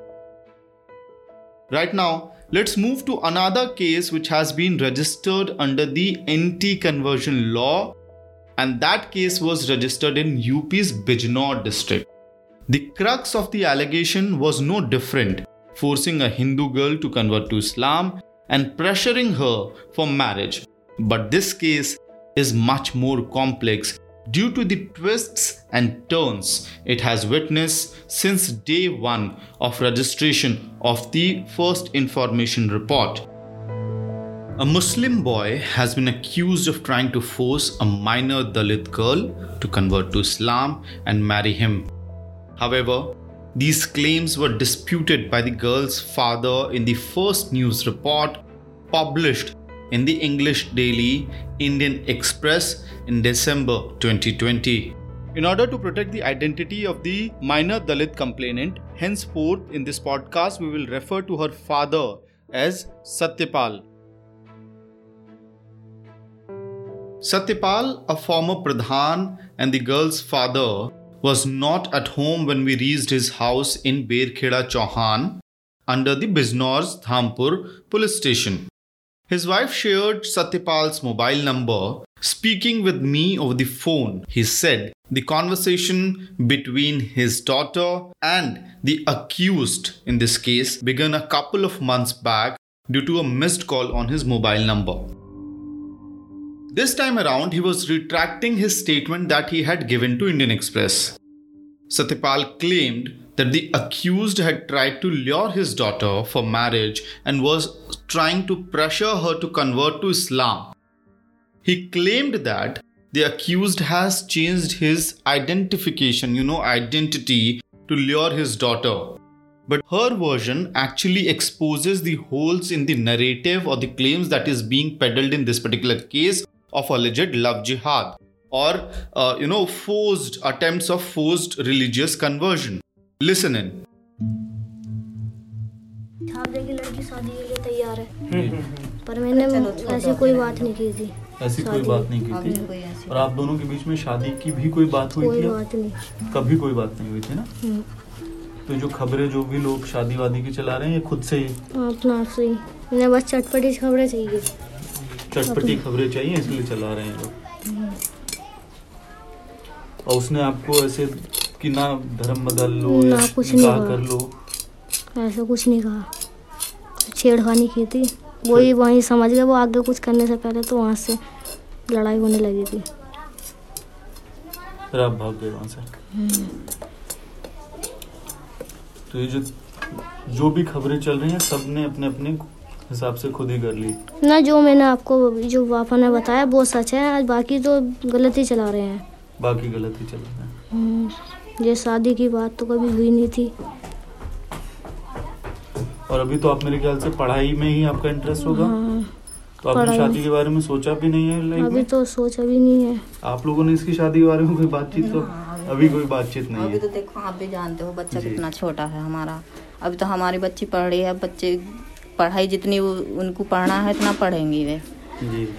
Speaker 7: Right now, let's move to another case which has been registered under the NT conversion law, and that case was registered in UP's Bijnor district. The crux of the allegation was no different, forcing a Hindu girl to convert to Islam and pressuring her for marriage. But this case is much more complex due to the twists and turns it has witnessed since day one of registration of the first information report. A Muslim boy has been accused of trying to force a minor Dalit girl to convert to Islam and marry him. However, these claims were disputed by the girl's father in the first news report published in the English daily Indian Express in December 2020. In order to protect the identity of the minor Dalit complainant, henceforth in this podcast we will refer to her father as Satyapal. Satyapal, a former Pradhan and the girl's father, was not at home when we reached his house in Berkheda Chauhan under the Biznor's Dhampur police station. His wife shared Satyapal's mobile number. Speaking with me over the phone, he said the conversation between his daughter and the accused in this case began a couple of months back due to a missed call on his mobile number. This time around, he was retracting his statement that he had given to Indian Express. Satyapal claimed that the accused had tried to lure his daughter for marriage and was trying to pressure her to convert to Islam. He claimed that the accused has changed his identification, you know, identity to lure his daughter. But her version actually exposes the holes in the narrative or the claims that is being peddled in this particular case of alleged love jihad or, uh, you know, forced attempts of forced religious conversion.
Speaker 3: छापे की लड़की शादी के लिए तैयार है। पर मैंने ऐसी कोई बात नहीं की थी।
Speaker 12: ऐसी कोई बात नहीं की थी। और आप दोनों के बीच में शादी की भी कोई बात हुई
Speaker 3: कोई
Speaker 12: थी?
Speaker 3: बात नहीं।
Speaker 12: कभी कोई बात नहीं हुई थी ना?
Speaker 3: हम्म,
Speaker 12: तो जो खबरें जो भी लोग शादी वादी की चला रहे हैं ये खुद से ही।
Speaker 3: अपना से ही। उन्हें बस चटपटी खबरें चाहिए।
Speaker 12: चटपटी खबरें चाहिए इसलिए चला रहे हैं लोग।
Speaker 3: हम्म,
Speaker 12: और उसने आपको ऐसे कि ना धर्म बदल लो
Speaker 3: ना, कुछ नहीं कहा।
Speaker 12: कर लो।
Speaker 3: ऐसा कुछ नहीं कहा। छेड़खानी की थी। वही वहीं समझ गए वो आगे कुछ करने से पहले तो वहाँ से लड़ाई होने लगी थी।
Speaker 12: फिर आप भाग गए वहाँ से। तो ये जो जो भी खबरें चल रही हैं सबने अपने अपने हिसाब से खुद ही कर ली।
Speaker 3: ना जो मैंने आपको जो पापा ने बताया वो सच है। आज बाकी तो गलत ही चला रहे हैं।
Speaker 12: बाकी गलत ही चल रहा है।
Speaker 3: हम्म, ये शादी की बात तो कभी हुई नहीं थी।
Speaker 12: और अभी तो आप मेरे ख्याल से पढ़ाई में ही आपका इंटरेस्ट होगा।
Speaker 3: हाँ,
Speaker 12: तो आपने शादी के बारे में सोचा भी नहीं है लाइफ
Speaker 3: अभी
Speaker 12: में
Speaker 3: तो सोच अभी नहीं है।
Speaker 12: आप लोगों ने इसकी शादी के बारे में कोई बातचीत तो अभी कोई बातचीत नहीं
Speaker 15: अभी
Speaker 12: है।
Speaker 15: तो देखो आप भी जानते हो बच्चा कितना छोटा है हमारा। अभी तो हमारी बच्ची पढ़ रही है बच्चे पढ़ाई जितनी वो- उनको पढ़ना है इतना पढ़ेंगी वे।
Speaker 12: जी।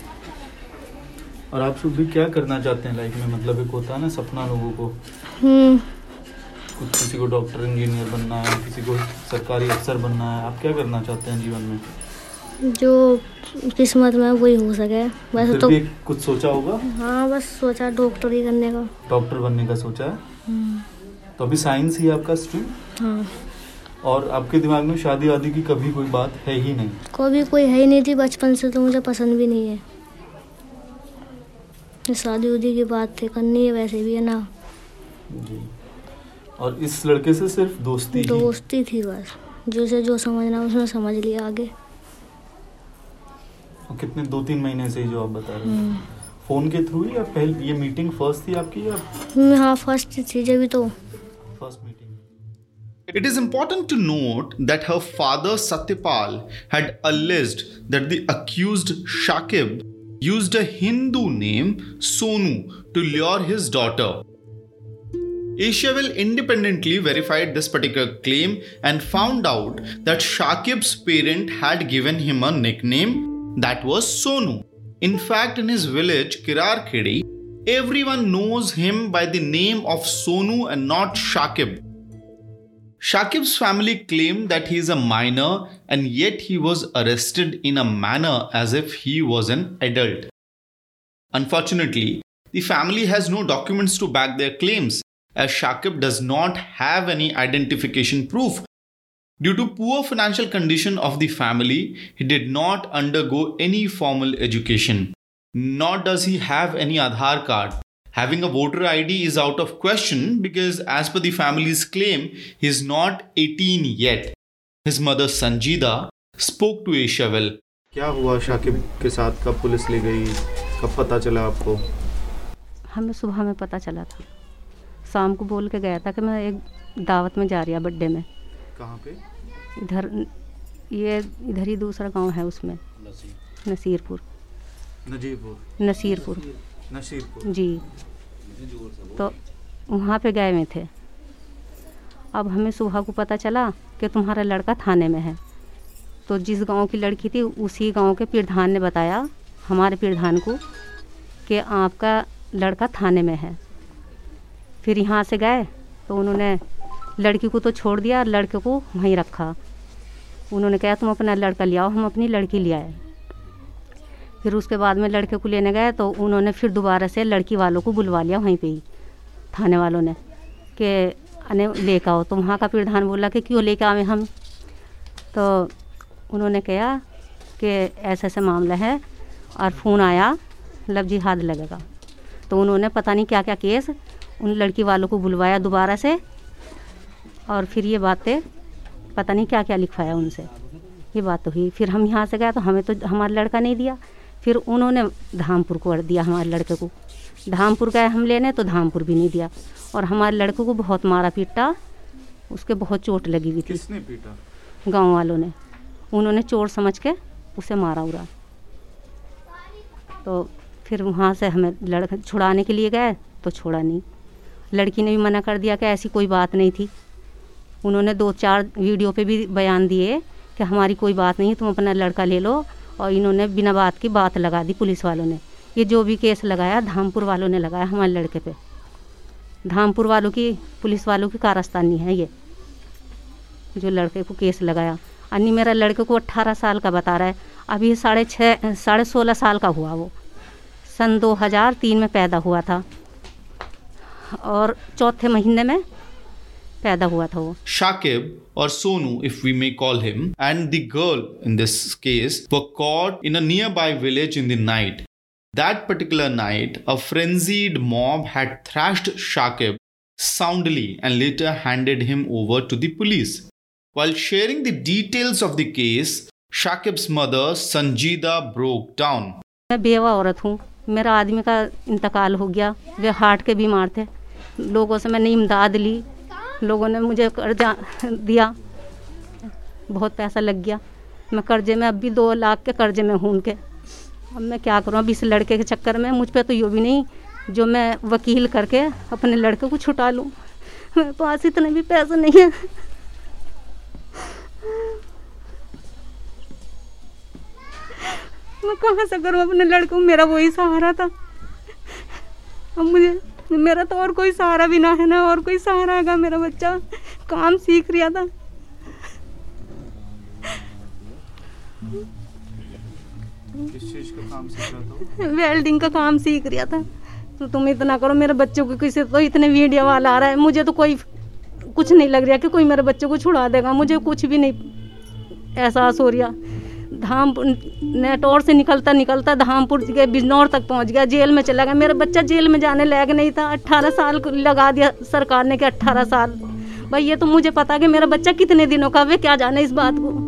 Speaker 12: और आप सब भी क्या करना चाहते हैं लाइफ में? मतलब एक होता है ना सपना लोगों को। किसी को डॉक्टर इंजीनियर बनना है किसी को सरकारी अफसर बनना है आप क्या करना चाहते हैं जीवन में?
Speaker 3: जो किस्मत में वही हो सके वैसे तो
Speaker 12: कुछ सोचा होगा?
Speaker 3: हाँ बस सोचा डॉक्टर ही करने का।
Speaker 12: डॉक्टर बनने का सोचा है?
Speaker 3: हम्म,
Speaker 12: तो अभी साइंस ही आपका स्ट्रीम?
Speaker 3: हाँ।
Speaker 12: और आपके दिमाग में शादी वादी की कभी कोई बात है ही नहीं?
Speaker 3: कभी कोई है ही नहीं थी बचपन से तो मुझे पसंद भी नहीं है। शादी उदी की बात थी करनी है वैसे भी है ना?
Speaker 12: जी और इस लड़के से सिर्फ़ दोस्ती ही
Speaker 3: दोस्ती थी बस जिसे जो समझना उसने समझ लिया आगे
Speaker 12: और कितने दो तीन महीने से जो आप बता रहे
Speaker 3: हम्म,
Speaker 12: हैं फ़ोन के थ्रू या पहले ये मीटिंग फ़र्स्ट थी आपकी या
Speaker 3: हम्म, हाँ फ़र्स्ट थी जब तो
Speaker 12: first meeting
Speaker 7: It is important to note that her father Satyapal had alleged that the accused Shakib used a Hindu name Sonu to lure his daughter. Asiaville independently verified this particular claim and found out that Shakib's parent had given him a nickname that was Sonu. In fact, in his village, Kirarkhedi, everyone knows him by the name of Sonu and not Shakib. Shakib's family claimed that he is a minor and yet he was arrested in a manner as if he was an adult. Unfortunately, the family has no documents to back their claims as Shakib does not have any identification proof. Due to poor financial condition of the family, he did not undergo any formal education. Nor does he have any Aadhaar card. Having a voter ID is out of question because, as per the family's claim, he is not 18 yet. His mother Sanjida spoke to Asiaville.
Speaker 12: क्या हुआ शाकिब के साथ कब police ले गई कब पता चला आपको
Speaker 6: हमें सुबह में पता चला था शाम को बोल के गया था कि मैं एक दावत में जा रही है बर्थडे में।
Speaker 12: कहाँ पे?
Speaker 6: इधर ये इधर ही दूसरा गाँव है उसमें। नसीरपुर।
Speaker 12: नजीरपुर।
Speaker 6: नसीरपुर।
Speaker 12: नसीरपुर।
Speaker 6: जी। तो वहाँ पे गए हुए थे। अब हमें सुबह को पता चला कि तुम्हारा लड़का थाने में है। तो जिस गाँव की लड़की थी उसी गाँव के प्रधान ने बताया हमारे प्रधान को कि आपका लड़का थाने में है। फिर यहाँ से गए तो उन्होंने लड़की को तो छोड़ दिया और लड़के को वहीं रखा। उन्होंने कहा, तुम अपना लड़का ले आओ, हम अपनी लड़की ले आए। फिर उसके बाद में लड़के को लेने गए तो उन्होंने फिर दोबारा से लड़की वालों को बुलवा लिया वहीं पे ही, थाने वालों ने, कि अने लेकर आओ। तो वहाँ का प्रधान बोला कि, क्यों लेकर आवे हम? तो उन्होंने कहा कि, ऐसा ऐसा मामला है, और फ़ोन आया लव जिहाद लगेगा। तो उन्होंने पता नहीं क्या क्या केस उन लड़की वालों को बुलवाया दोबारा से। और फिर ये बातें पता नहीं क्या क्या लिखवाया उनसे। ये बात तो हुई। फिर हम यहाँ से गए तो हमें तो हमारा लड़का नहीं दिया। फिर उन्होंने धामपुर को दिया हमारे लड़के को। धामपुर गए हम लेने तो धामपुर भी नहीं दिया। और हमारे लड़के को बहुत मारा पीटा। उसके बहुत चोट लगी हुई थी।
Speaker 7: किसने पीटा?
Speaker 6: गाँव वालों ने। उन्होंने चोर समझ के उसे मारा उड़ा तो फिर वहाँ से हमें लड़का छुड़ाने के लिए गए तो छोड़ा नहीं। लड़की ने भी मना कर दिया कि ऐसी कोई बात नहीं थी। उन्होंने दो चार वीडियो पे भी बयान दिए कि हमारी कोई बात नहीं है तुम अपना लड़का ले लो। और इन्होंने बिना बात की बात लगा दी पुलिस वालों ने। ये जो भी केस लगाया, धामपुर वालों ने लगाया हमारे लड़के पे। धामपुर वालों की, पुलिस वालों की कारस्तानी है ये, जो लड़के को केस लगाया। अन्य मेरा लड़के को अट्ठारह साल का बता रहा है। अभी साढ़े छः साढ़े सोलह साल का हुआ वो। सन 2003 में पैदा हुआ था। और चौथे महीने में पैदा हुआ था वो
Speaker 16: Shakib or Sonu, if we may call him, and the girl in this case were caught in a nearby village in the night. That particular night, a frenzied mob had thrashed Shakib soundly and later handed him over to the police. While sharing the details of the case, Shakib's mother Sanjida broke down.
Speaker 6: मैं बेवा औरत हूँ मेरा आदमी का इंतकाल हो गया वे हार्ट के बीमार थे लोगों से मैंने इमदाद ली। लोगों ने मुझे कर्जा दिया। बहुत पैसा लग गया। मैं कर्जे में अब भी दो लाख के कर्जे में हूँ उनके। अब मैं क्या करूँ? अब इस लड़के के चक्कर में मुझ पर तो यो भी नहीं, जो मैं वकील करके अपने लड़के को छुटा लूँ। मेरे पास इतने भी पैसे नहीं है। मैं कहाँ से करूँ? अपने लड़के को मेरा वही सहारा था। अब मुझे मेरा तो और कोई सहारा भी ना है ना और कोई सहारा है मेरा बच्चा। काम सीख रहा था।
Speaker 7: किस चीज़ का काम सीख रहा था?
Speaker 6: वेल्डिंग का काम सीख रहा था। तो तुम इतना करो मेरे बच्चों को किसी तो इतने वीडियो वाला आ रहा है। मुझे तो कोई कुछ नहीं लग रहा कि कोई मेरे बच्चों को छुड़ा देगा। मुझे कुछ भी नहीं एहसास हो रहा धामपुर नेटौर से निकलता निकलता धामपुर के बिजनौर तक पहुँच गया जेल में चला गया मेरा बच्चा जेल में जाने लायक नहीं था अट्ठारह साल लगा दिया सरकार ने कि अट्ठारह साल भाई ये तो मुझे पता कि मेरा बच्चा कितने दिनों का वे क्या जाने इस बात को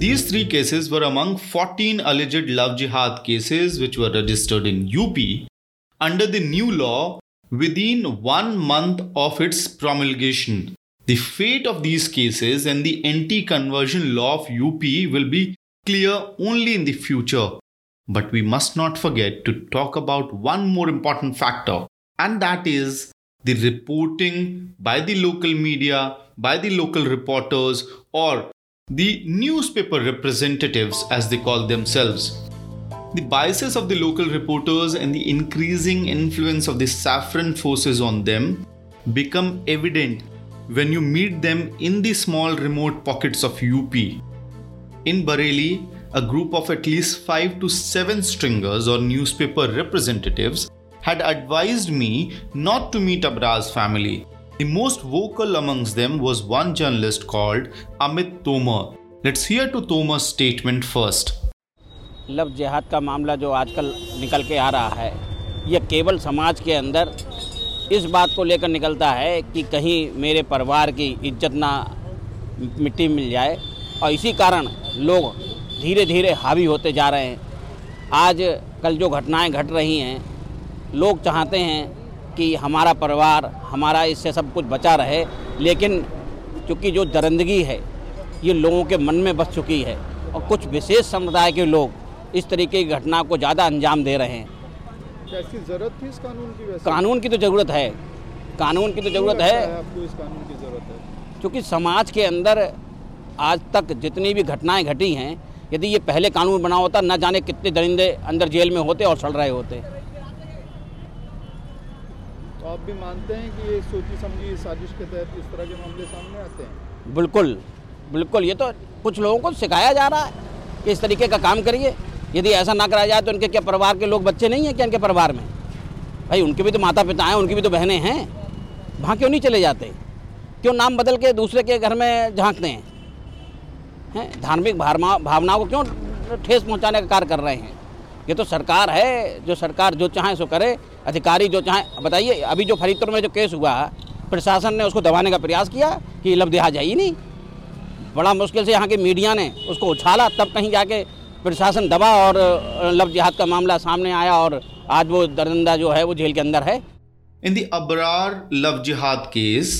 Speaker 16: These three cases were among 14 alleged love jihad cases which were registered in UP under the new law within one month of its promulgation. The fate of these cases and the anti conversion law of UP will be clear only in the future. But we must not forget to talk about one more important factor, and that is the reporting by the local media, by the local reporters, or the newspaper representatives, as they call themselves. The biases of the local reporters and the increasing influence of the saffron forces on them become evident when you meet them in the small remote pockets of UP. In Bareilly, a group of at least 5 to 7 stringers or newspaper representatives had advised me not to meet Abraz family. The most vocal amongst them was one journalist called Amit Tomar. Let's hear to Tomar's statement first.
Speaker 17: Love जिहाद का मामला जो आजकल निकल के आ रहा है यह केवल समाज के अंदर इस बात को लेकर निकलता है कि कहीं मेरे परिवार की इज़्ज़त ना मिट्टी मिल जाए और इसी कारण लोग धीरे धीरे हावी होते जा रहे हैं। आज कल जो घटनाएँ घट रही हैं, लोग चाहते हैं कि हमारा परिवार, हमारा इससे सब कुछ बचा रहे, लेकिन चूँकि जो दरंदगी है, ये लोगों के मन में बस चुकी है और कुछ विशेष समुदाय के लोग इस तरीके की घटना को ज़्यादा अंजाम दे रहे हैं।
Speaker 7: ज़रूरत थी इस कानून की वैसे?
Speaker 17: कानून की तो ज़रूरत है। कानून की तो ज़रूरत है?
Speaker 7: आपको इस कानून की ज़रूरत है?
Speaker 17: क्योंकि समाज के अंदर आज तक जितनी भी घटनाएँ घटी हैं यदि ये पहले कानून बना होता न जाने कितने दरिंदे अंदर जेल में होते और सड़ रहे होते।
Speaker 7: तो आप भी मानते हैं कि ये सोची समझी साजिश के तहत इस तरह के मामले सामने आते हैं?
Speaker 17: बिल्कुल बिल्कुल। ये तो कुछ लोगों को सिखाया जा रहा है कि इस तरीके का काम करिए। यदि ऐसा ना कराया जाए तो उनके क्या परिवार के लोग बच्चे नहीं हैं क्या इनके परिवार में? भाई, उनके भी तो माता पिता हैं, उनकी भी तो बहनें हैं। वहाँ क्यों नहीं चले जाते? क्यों नाम बदल के दूसरे के घर में झांकते हैं? हैं? धार्मिक भावना भावनाओं को क्यों ठेस पहुँचाने का कार्य कर रहे हैं? ये तो सरकार है, जो सरकार जो चाहे सो करे, अधिकारी जो चाहे। बताइए, अभी जो फरीदपुर में जो केस हुआ, प्रशासन ने उसको दबाने का प्रयास किया कि लब देहा ही नहीं। बड़ा मुश्किल से यहाँ के मीडिया ने उसको उछाला, तब कहीं जाके प्रशासन दबा और लफ जिहाद का मामला सामने आया और आज वो दरंदा जो है वो जेल के अंदर है।
Speaker 16: In Abrar love jihad case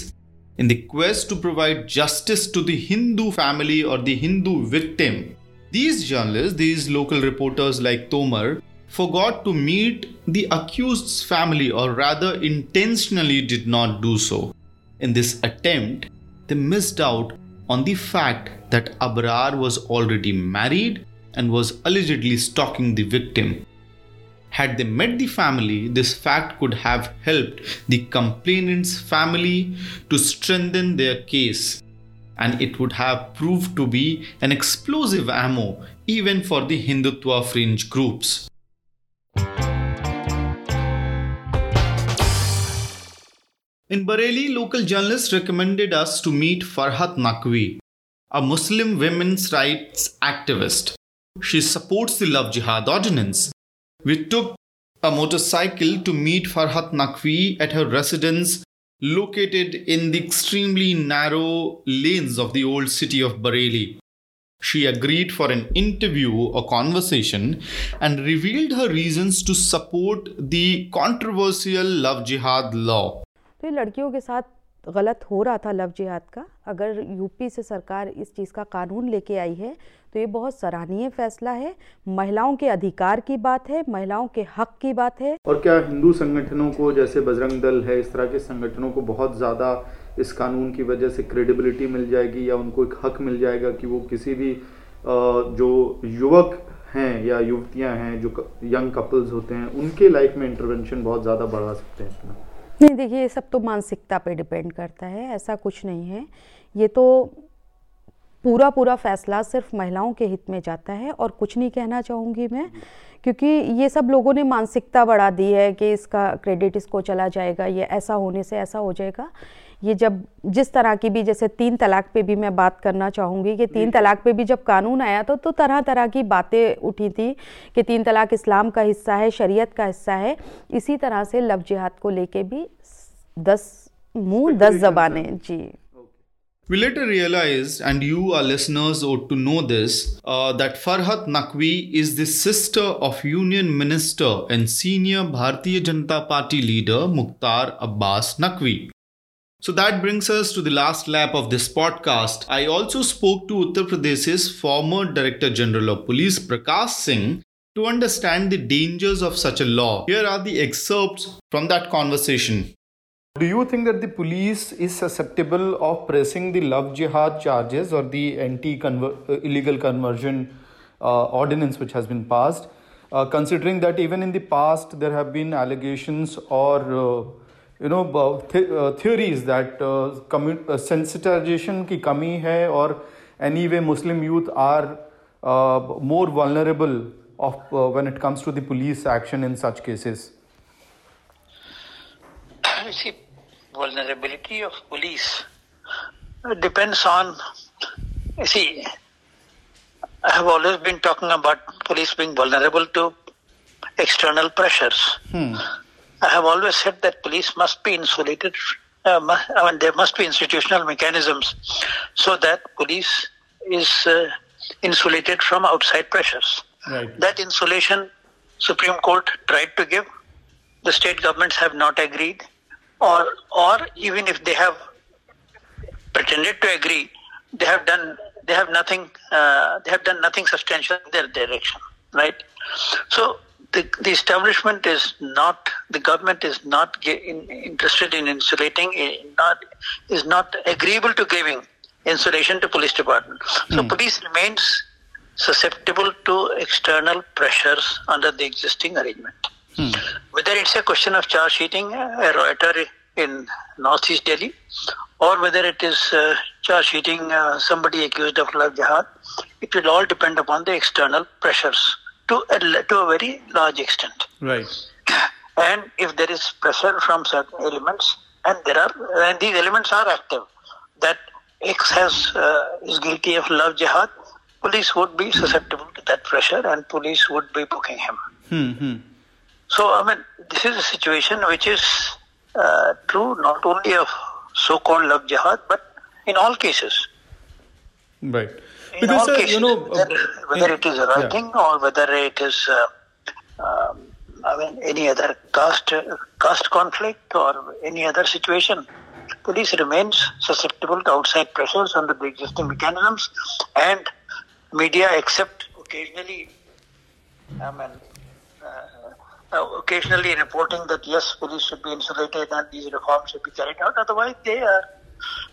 Speaker 16: in the quest to provide justice to the Hindu family और the Hindu victim these journalist these local reporters like Tomar forgot to meet the accused family और rather intentionally did not do so in this attempt missed out on the fact that Abrar was already married and was allegedly stalking the victim. Had they met the family, this fact could have helped the complainant's family to strengthen their case, and it would have proved to be an explosive ammo even for the Hindutva fringe groups. In Bareilly, local journalists recommended us to meet Farhat Naqvi, a Muslim women's rights activist She supports the Love Jihad ordinance we took a motorcycle to meet Farhat Naqvi at her residence located in the extremely narrow lanes of the old city of Bareilly. She agreed for an interview or conversation and revealed her reasons to support the controversial love jihad law.
Speaker 18: तो ये लड़कियों के साथ गलत हो रहा था love जिहाद का अगर यूपी से सरकार इस चीज़ का कानून लेके आई है तो ये बहुत सराहनीय फैसला है। महिलाओं के अधिकार की बात है महिलाओं के हक की बात है।
Speaker 7: और क्या हिंदू संगठनों को जैसे बजरंग दल है इस तरह के संगठनों को बहुत ज़्यादा इस कानून की वजह से क्रेडिबिलिटी मिल जाएगी या उनको एक हक मिल जाएगा कि वो किसी भी जो युवक हैं या युवतियाँ हैं जो यंग कपल्स होते हैं उनके लाइफ में इंटरवेंशन बहुत ज़्यादा बढ़ा सकते हैं अपना।
Speaker 18: नहीं देखिए ये सब तो मानसिकता पे डिपेंड करता है ऐसा कुछ नहीं है। ये तो पूरा पूरा फैसला सिर्फ़ महिलाओं के हित में जाता है और कुछ नहीं कहना चाहूँगी मैं क्योंकि ये सब लोगों ने मानसिकता बढ़ा दी है कि इसका क्रेडिट इसको चला जाएगा ये ऐसा होने से ऐसा हो जाएगा। ये जब जिस तरह की भी जैसे तीन तलाक पे भी मैं बात करना चाहूँगी कि तीन तलाक पे भी जब कानून आया तो तो तरह तरह की बातें उठी थी कि तीन तलाक इस्लाम का हिस्सा है शरीयत का हिस्सा है इसी तरह से लव जिहाद को लेके भी दस मुँह दस जबानें जी।
Speaker 16: We later realized, and you, our listeners, ought to know this, uh, that Farhat Naqvi is the sister of Union Minister and senior Bharatiya Janata Party leader Mukhtar Abbas Naqvi. So that brings us to the last lap of this podcast. I also spoke to Uttar Pradesh's former Director General of Police Prakash Singh to understand the dangers of such a law. Here are the excerpts from that conversation.
Speaker 7: Do you think that the police is susceptible of pressing the love jihad charges or the anti uh, illegal conversion uh, ordinance which has been passed? Uh, considering that even in the past there have been allegations or uh, you know th- uh, theories that uh, commu- sensitization ki kami hai or anyway Muslim youth are more vulnerable of when it comes to the police action in such cases.
Speaker 19: See, vulnerability of police depends on, you see, I have always been talking about police being vulnerable to external pressures. Hmm. I have always said that police must be insulated. Uh, I mean, there must be institutional mechanisms so that police is uh, insulated from outside pressures. Right. That insulation, Supreme Court tried to give. The state governments have not agreed or or even if they have pretended to agree, they have done they have nothing uh, they have done nothing substantial in their direction, right? So the, the establishment is not the government is not in, interested in insulating not is not agreeable to giving insulation to police department. So mm. police remains susceptible to external pressures under the existing arrangement. Hmm. Whether it's a question of charge sheeting, a rioter in northeast Delhi, or whether it is uh, charge sheeting uh, somebody accused of love jihad, it will all depend upon the external pressures to a, to a very large extent.
Speaker 7: Right. [coughs]
Speaker 19: And if there is pressure from certain elements, and there are, and these elements are active, that X has uh, is guilty of love jihad, police would be susceptible to that pressure, and police would be booking him.
Speaker 7: Hmm.
Speaker 19: So, I mean, this is a situation which is uh, true not only of so-called love jihad, but in all cases.
Speaker 7: Right.
Speaker 19: In
Speaker 7: Because
Speaker 19: all
Speaker 7: uh,
Speaker 19: cases,
Speaker 7: you know,
Speaker 19: whether, whether it is a
Speaker 7: yeah.
Speaker 19: writing or whether it is, uh, um, I mean, any other caste caste conflict or any other situation, police remains susceptible to outside pressures under the existing mechanisms, and media, except occasionally, I mean, uh, uh, occasionally reporting that yes, police should be insulated and these reforms should be carried out. Otherwise, they are.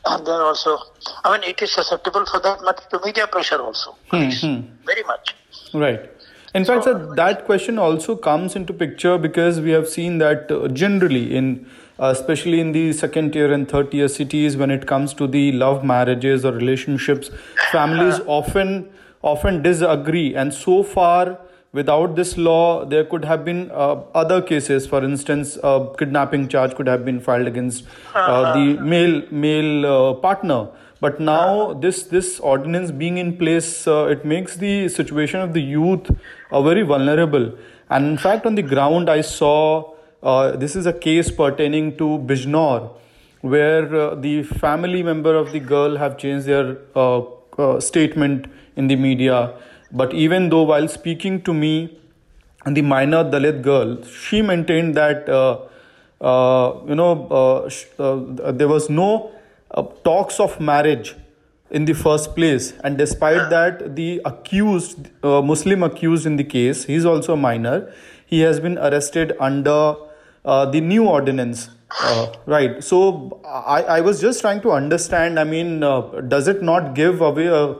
Speaker 19: And they're also, I mean, it is susceptible for that much to media pressure also,
Speaker 7: Hmm, hmm.
Speaker 19: very much.
Speaker 7: Right. In fact, sir, that question also comes into picture because we have seen that uh, generally in uh, especially in the second tier and third tier cities when it comes to the love marriages or relationships families [laughs] often often disagree and so far without this law there could have been uh, other cases. For instance a kidnapping charge could have been filed against uh, the male male uh, partner. But now this this ordinance being in place uh, it makes the situation of the youth uh, very vulnerable. And in fact on the ground i saw uh, this is a case pertaining to bijnor where uh, the family member of the girl have changed their uh, uh, statement in the media but even though while speaking to me the minor dalit girl she maintained that uh, uh, you know uh, sh- uh, there was no uh, talks of marriage in the first place. And despite that the accused muslim accused in the case he's also a minor. He has been arrested under the new ordinance. Uh, right. So I, I was just trying to understand i mean uh, does it not give away a,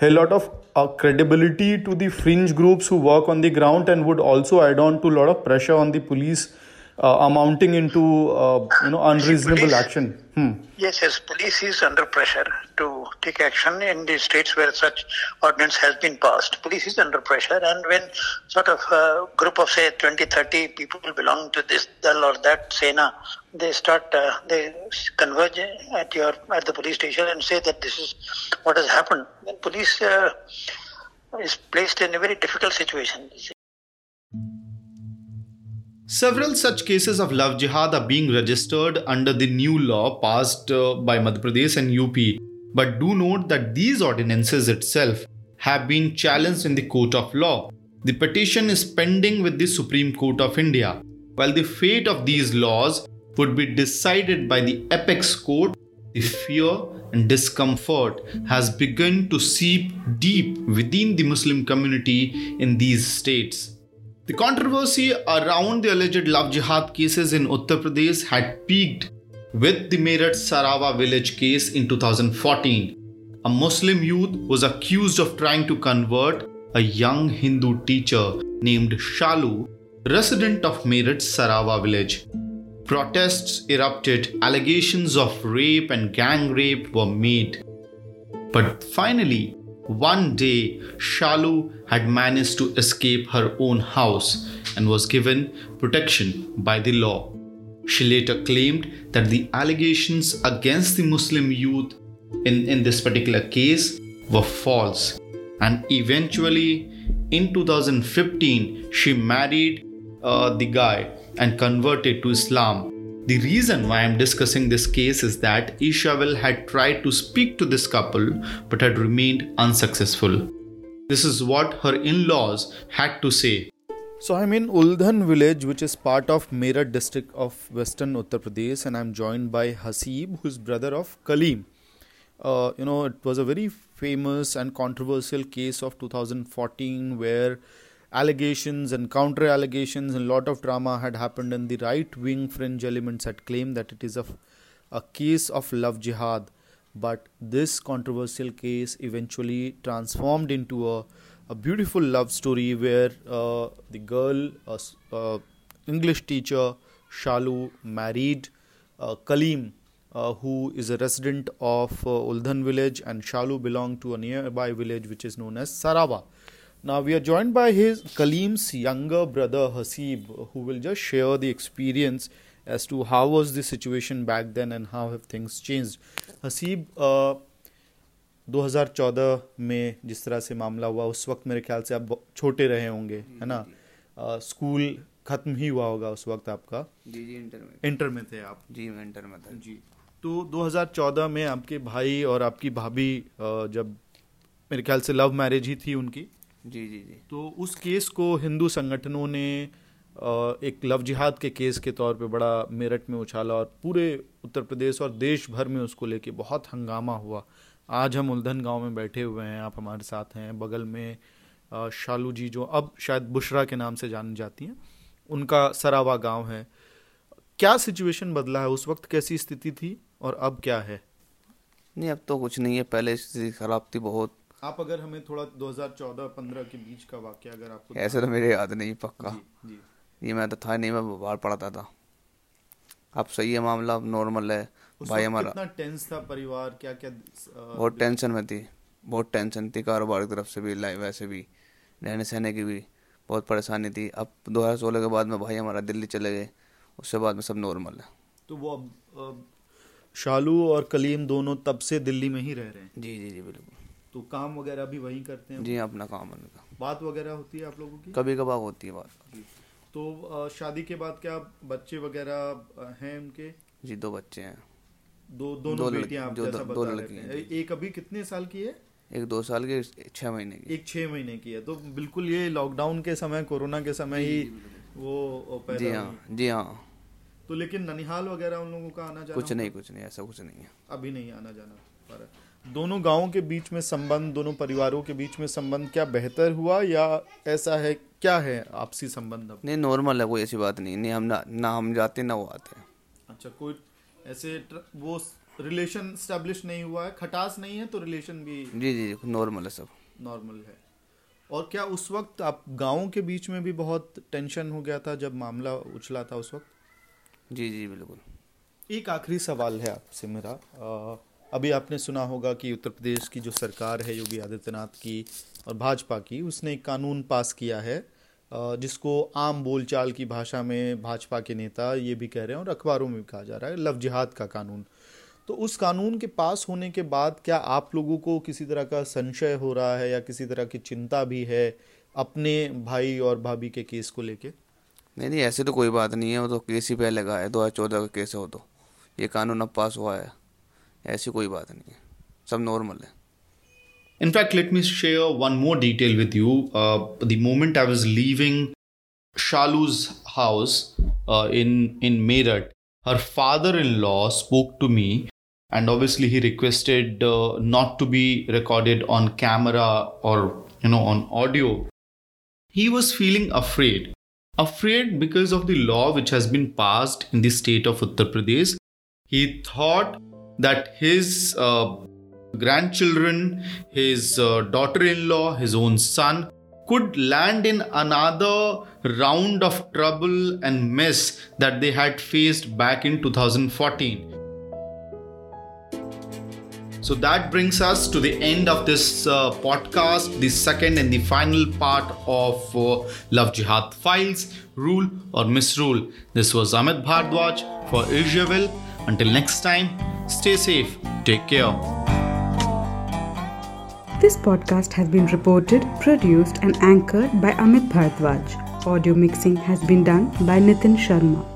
Speaker 7: a lot of uh, credibility to the fringe groups who work on the ground and would also add on to a lot of pressure on the police amounting into uh, you know unreasonable
Speaker 19: police-
Speaker 7: action hmm.
Speaker 19: Yes, yes, police is under pressure to take action in the states where such ordinance has been passed. Police is under pressure, and when sort of a group of say 20, 30 people belong to this dal or that sena, they start uh, they converge at your at the police station and say that this is what has happened. Then police uh, is placed in a very difficult situation.
Speaker 16: Several such cases of love jihad are being registered under the new law passed uh, by Madhya Pradesh and UP. But do note that these ordinances itself have been challenged in the court of law. The petition is pending with the Supreme Court of India. While the fate of these laws would be decided by the apex court, the fear and discomfort has begun to seep deep within the Muslim community in these states. The controversy around the alleged love jihad cases in Uttar Pradesh had peaked with the Meerut Sarawa village case in 2014. A Muslim youth was accused of trying to convert a young Hindu teacher named Shalu, resident of Meerut Sarawa village. Protests erupted, allegations of rape and gang rape were made. But finally, one day, Shalu had managed to escape her own house and was given protection by the law. She later claimed that the allegations against the Muslim youth in, in this particular case were false. And eventually, in 2015, she married uh, the guy and converted to Islam. The reason why I'm discussing this case is that Ishavel had tried to speak to this couple but had remained unsuccessful. This is what her in laws had to say. So I'm in Uldhan village, which is part of Meerut district of western Uttar Pradesh, and I'm joined by Hasib, who's brother of Kaleem. Uh, you know, it was a very famous and controversial case of 2014 where allegations and counter allegations and lot of drama had happened and the right wing fringe elements had claimed that it is a, a case of love jihad but this controversial case eventually transformed into a, a beautiful love story where uh, the girl uh, uh, english teacher shalu married uh, kaleem uh, who is a resident of uh, Uldhan village and Shalu belonged to a nearby village which is known as Sarawa. Now we are joined by his Kaleem's younger brother Hasib, who will just share the experience as to how was the situation back then and how have things changed. Hasib, uh,
Speaker 7: 2014 में जिस तरह से मामला हुआ उस वक्त मेरे ख्याल से आप छोटे रहे होंगे है ना स्कूल खत्म ही हुआ होगा उस वक्त आपका
Speaker 20: जी जी इंटर में
Speaker 7: इंटर में थे आप
Speaker 20: जी मैं इंटर में था
Speaker 7: जी तो 2014 में आपके भाई और आपकी भाभी जब मेरे ख्याल से लव मैरिज ही थी उनकी
Speaker 20: जी जी जी।
Speaker 7: तो उस केस को हिंदू संगठनों ने एक लव जिहाद के केस के तौर पे बड़ा मेरठ में उछाला और पूरे उत्तर प्रदेश और देश भर में उसको लेके बहुत हंगामा हुआ। आज हम उल्धन गाँव में बैठे हुए हैं आप हमारे साथ हैं बगल में शालू जी जो अब शायद बुशरा के नाम से जानी जाती हैं उनका सरावा गाँव है। क्या सिचुएशन बदला है? उस वक्त कैसी स्थिति थी और अब क्या है?
Speaker 20: नहीं अब तो कुछ नहीं है। पहले स्थिति खराब थी बहुत।
Speaker 7: आप अगर हमें थोड़ा 2014-15 के बीच का वाक्य अगर आपको
Speaker 20: ऐसे तो मेरे याद नहीं पक्का।
Speaker 7: जी, जी।
Speaker 20: ये मैं तो था नहीं मैं बाहर पढ़ाता था। अब सही है मामला अब नॉर्मल है।
Speaker 7: भाई हमारा कितना टेंस था परिवार क्या क्या
Speaker 20: बहुत टेंशन में थी। बहुत टेंशन थी कारोबार की तरफ़ से भी लाइफ वैसे भी रहने सहने की भी। बहुत परेशानी थी। अब दो हज़ार सोलह के बाद में भाई हमारा दिल्ली चले गए। उसके बाद में सब नॉर्मल है।
Speaker 7: तो वो अब शालू और कलीम दोनों तब से दिल्ली में ही रह रहे हैं?
Speaker 20: जी जी जी बिल्कुल।
Speaker 7: तो काम वगैरह भी वहीं करते हैं
Speaker 20: जी अपना काम उनका
Speaker 7: बात वगैरह होती है आप लोगों की?
Speaker 20: कभी कभार होती है बात।
Speaker 7: तो शादी के बाद क्या बच्चे वगैरह हैं उनके?
Speaker 20: जी दो बच्चे हैं।
Speaker 7: दो दोनों दो बेटियाँ आप जैसा दो, बता रहे हैं एक अभी कितने साल की है?
Speaker 20: एक दो साल की छह महीने की।
Speaker 7: एक छह महीने की है। तो बिल्कुल ये लॉकडाउन के समय कोरोना के समय ही वो पैदा
Speaker 20: जी हाँ जी हाँ।
Speaker 7: तो लेकिन ननिहाल वगैरह उन लोगों का आना जाना
Speaker 20: कुछ नहीं कुछ नहीं ऐसा कुछ नहीं है।
Speaker 7: अभी नहीं आना जाना पर दोनों गाँवों के बीच में संबंध दोनों परिवारों के बीच में संबंध क्या बेहतर हुआ या ऐसा है क्या है आपसी संबंध अब?
Speaker 20: नहीं नॉर्मल है कोई ऐसी बात नहीं। नहीं हम ना ना हम जाते ना वो आते।
Speaker 7: अच्छा कोई ऐसे वो रिलेशन स्टैब्लिश नहीं हुआ है खटास नहीं है तो रिलेशन भी
Speaker 20: जी जी नॉर्मल है सब।
Speaker 7: नॉर्मल है। और क्या उस वक्त आप गाँव के बीच में भी बहुत टेंशन हो गया था जब मामला उछला था उस वक्त?
Speaker 20: जी जी बिल्कुल।
Speaker 7: एक आखिरी सवाल है आपसे मेरा। आ, अभी आपने सुना होगा कि उत्तर प्रदेश की जो सरकार है, योगी आदित्यनाथ की और भाजपा की, उसने एक कानून पास किया है जिसको आम बोलचाल की भाषा में भाजपा के नेता ये भी कह रहे हैं और अखबारों में भी कहा जा रहा है, लव जिहाद का कानून। तो उस कानून के पास होने के बाद क्या आप लोगों को किसी तरह का संशय हो रहा है या किसी तरह की चिंता भी है अपने भाई और भाभी के केस को लेके?
Speaker 20: नहीं नहीं, ऐसे तो कोई बात नहीं है। वो तो केस ही पहले का है, दो हज़ार चौदह का केस है हो तो। ये कानून अब पास हुआ है। ऐसी कोई बात नहीं है सब नॉर्मल है
Speaker 16: In fact, let me share one more detail with you. Uh, the moment I was leaving Shalu's house uh, in in Meerut, her father-in-law spoke to me, and obviously he requested uh, not to be recorded on camera or you know on audio. He was feeling afraid Afraid because of the law which has been passed in the state of Uttar Pradesh, he thought that his uh, grandchildren, his uh, daughter in law, his own son could land in another round of trouble and mess that they had faced back in 2014. So that brings us to the end of this uh, podcast, the second and the final part of uh, Love Jihad Files Rule or Misrule. This was Amit Bhardwaj for Israel. Until next time, stay safe, take care.
Speaker 21: This podcast has been reported, produced, and anchored by Amit Bhardwaj. Audio mixing has been done by Nitin Sharma.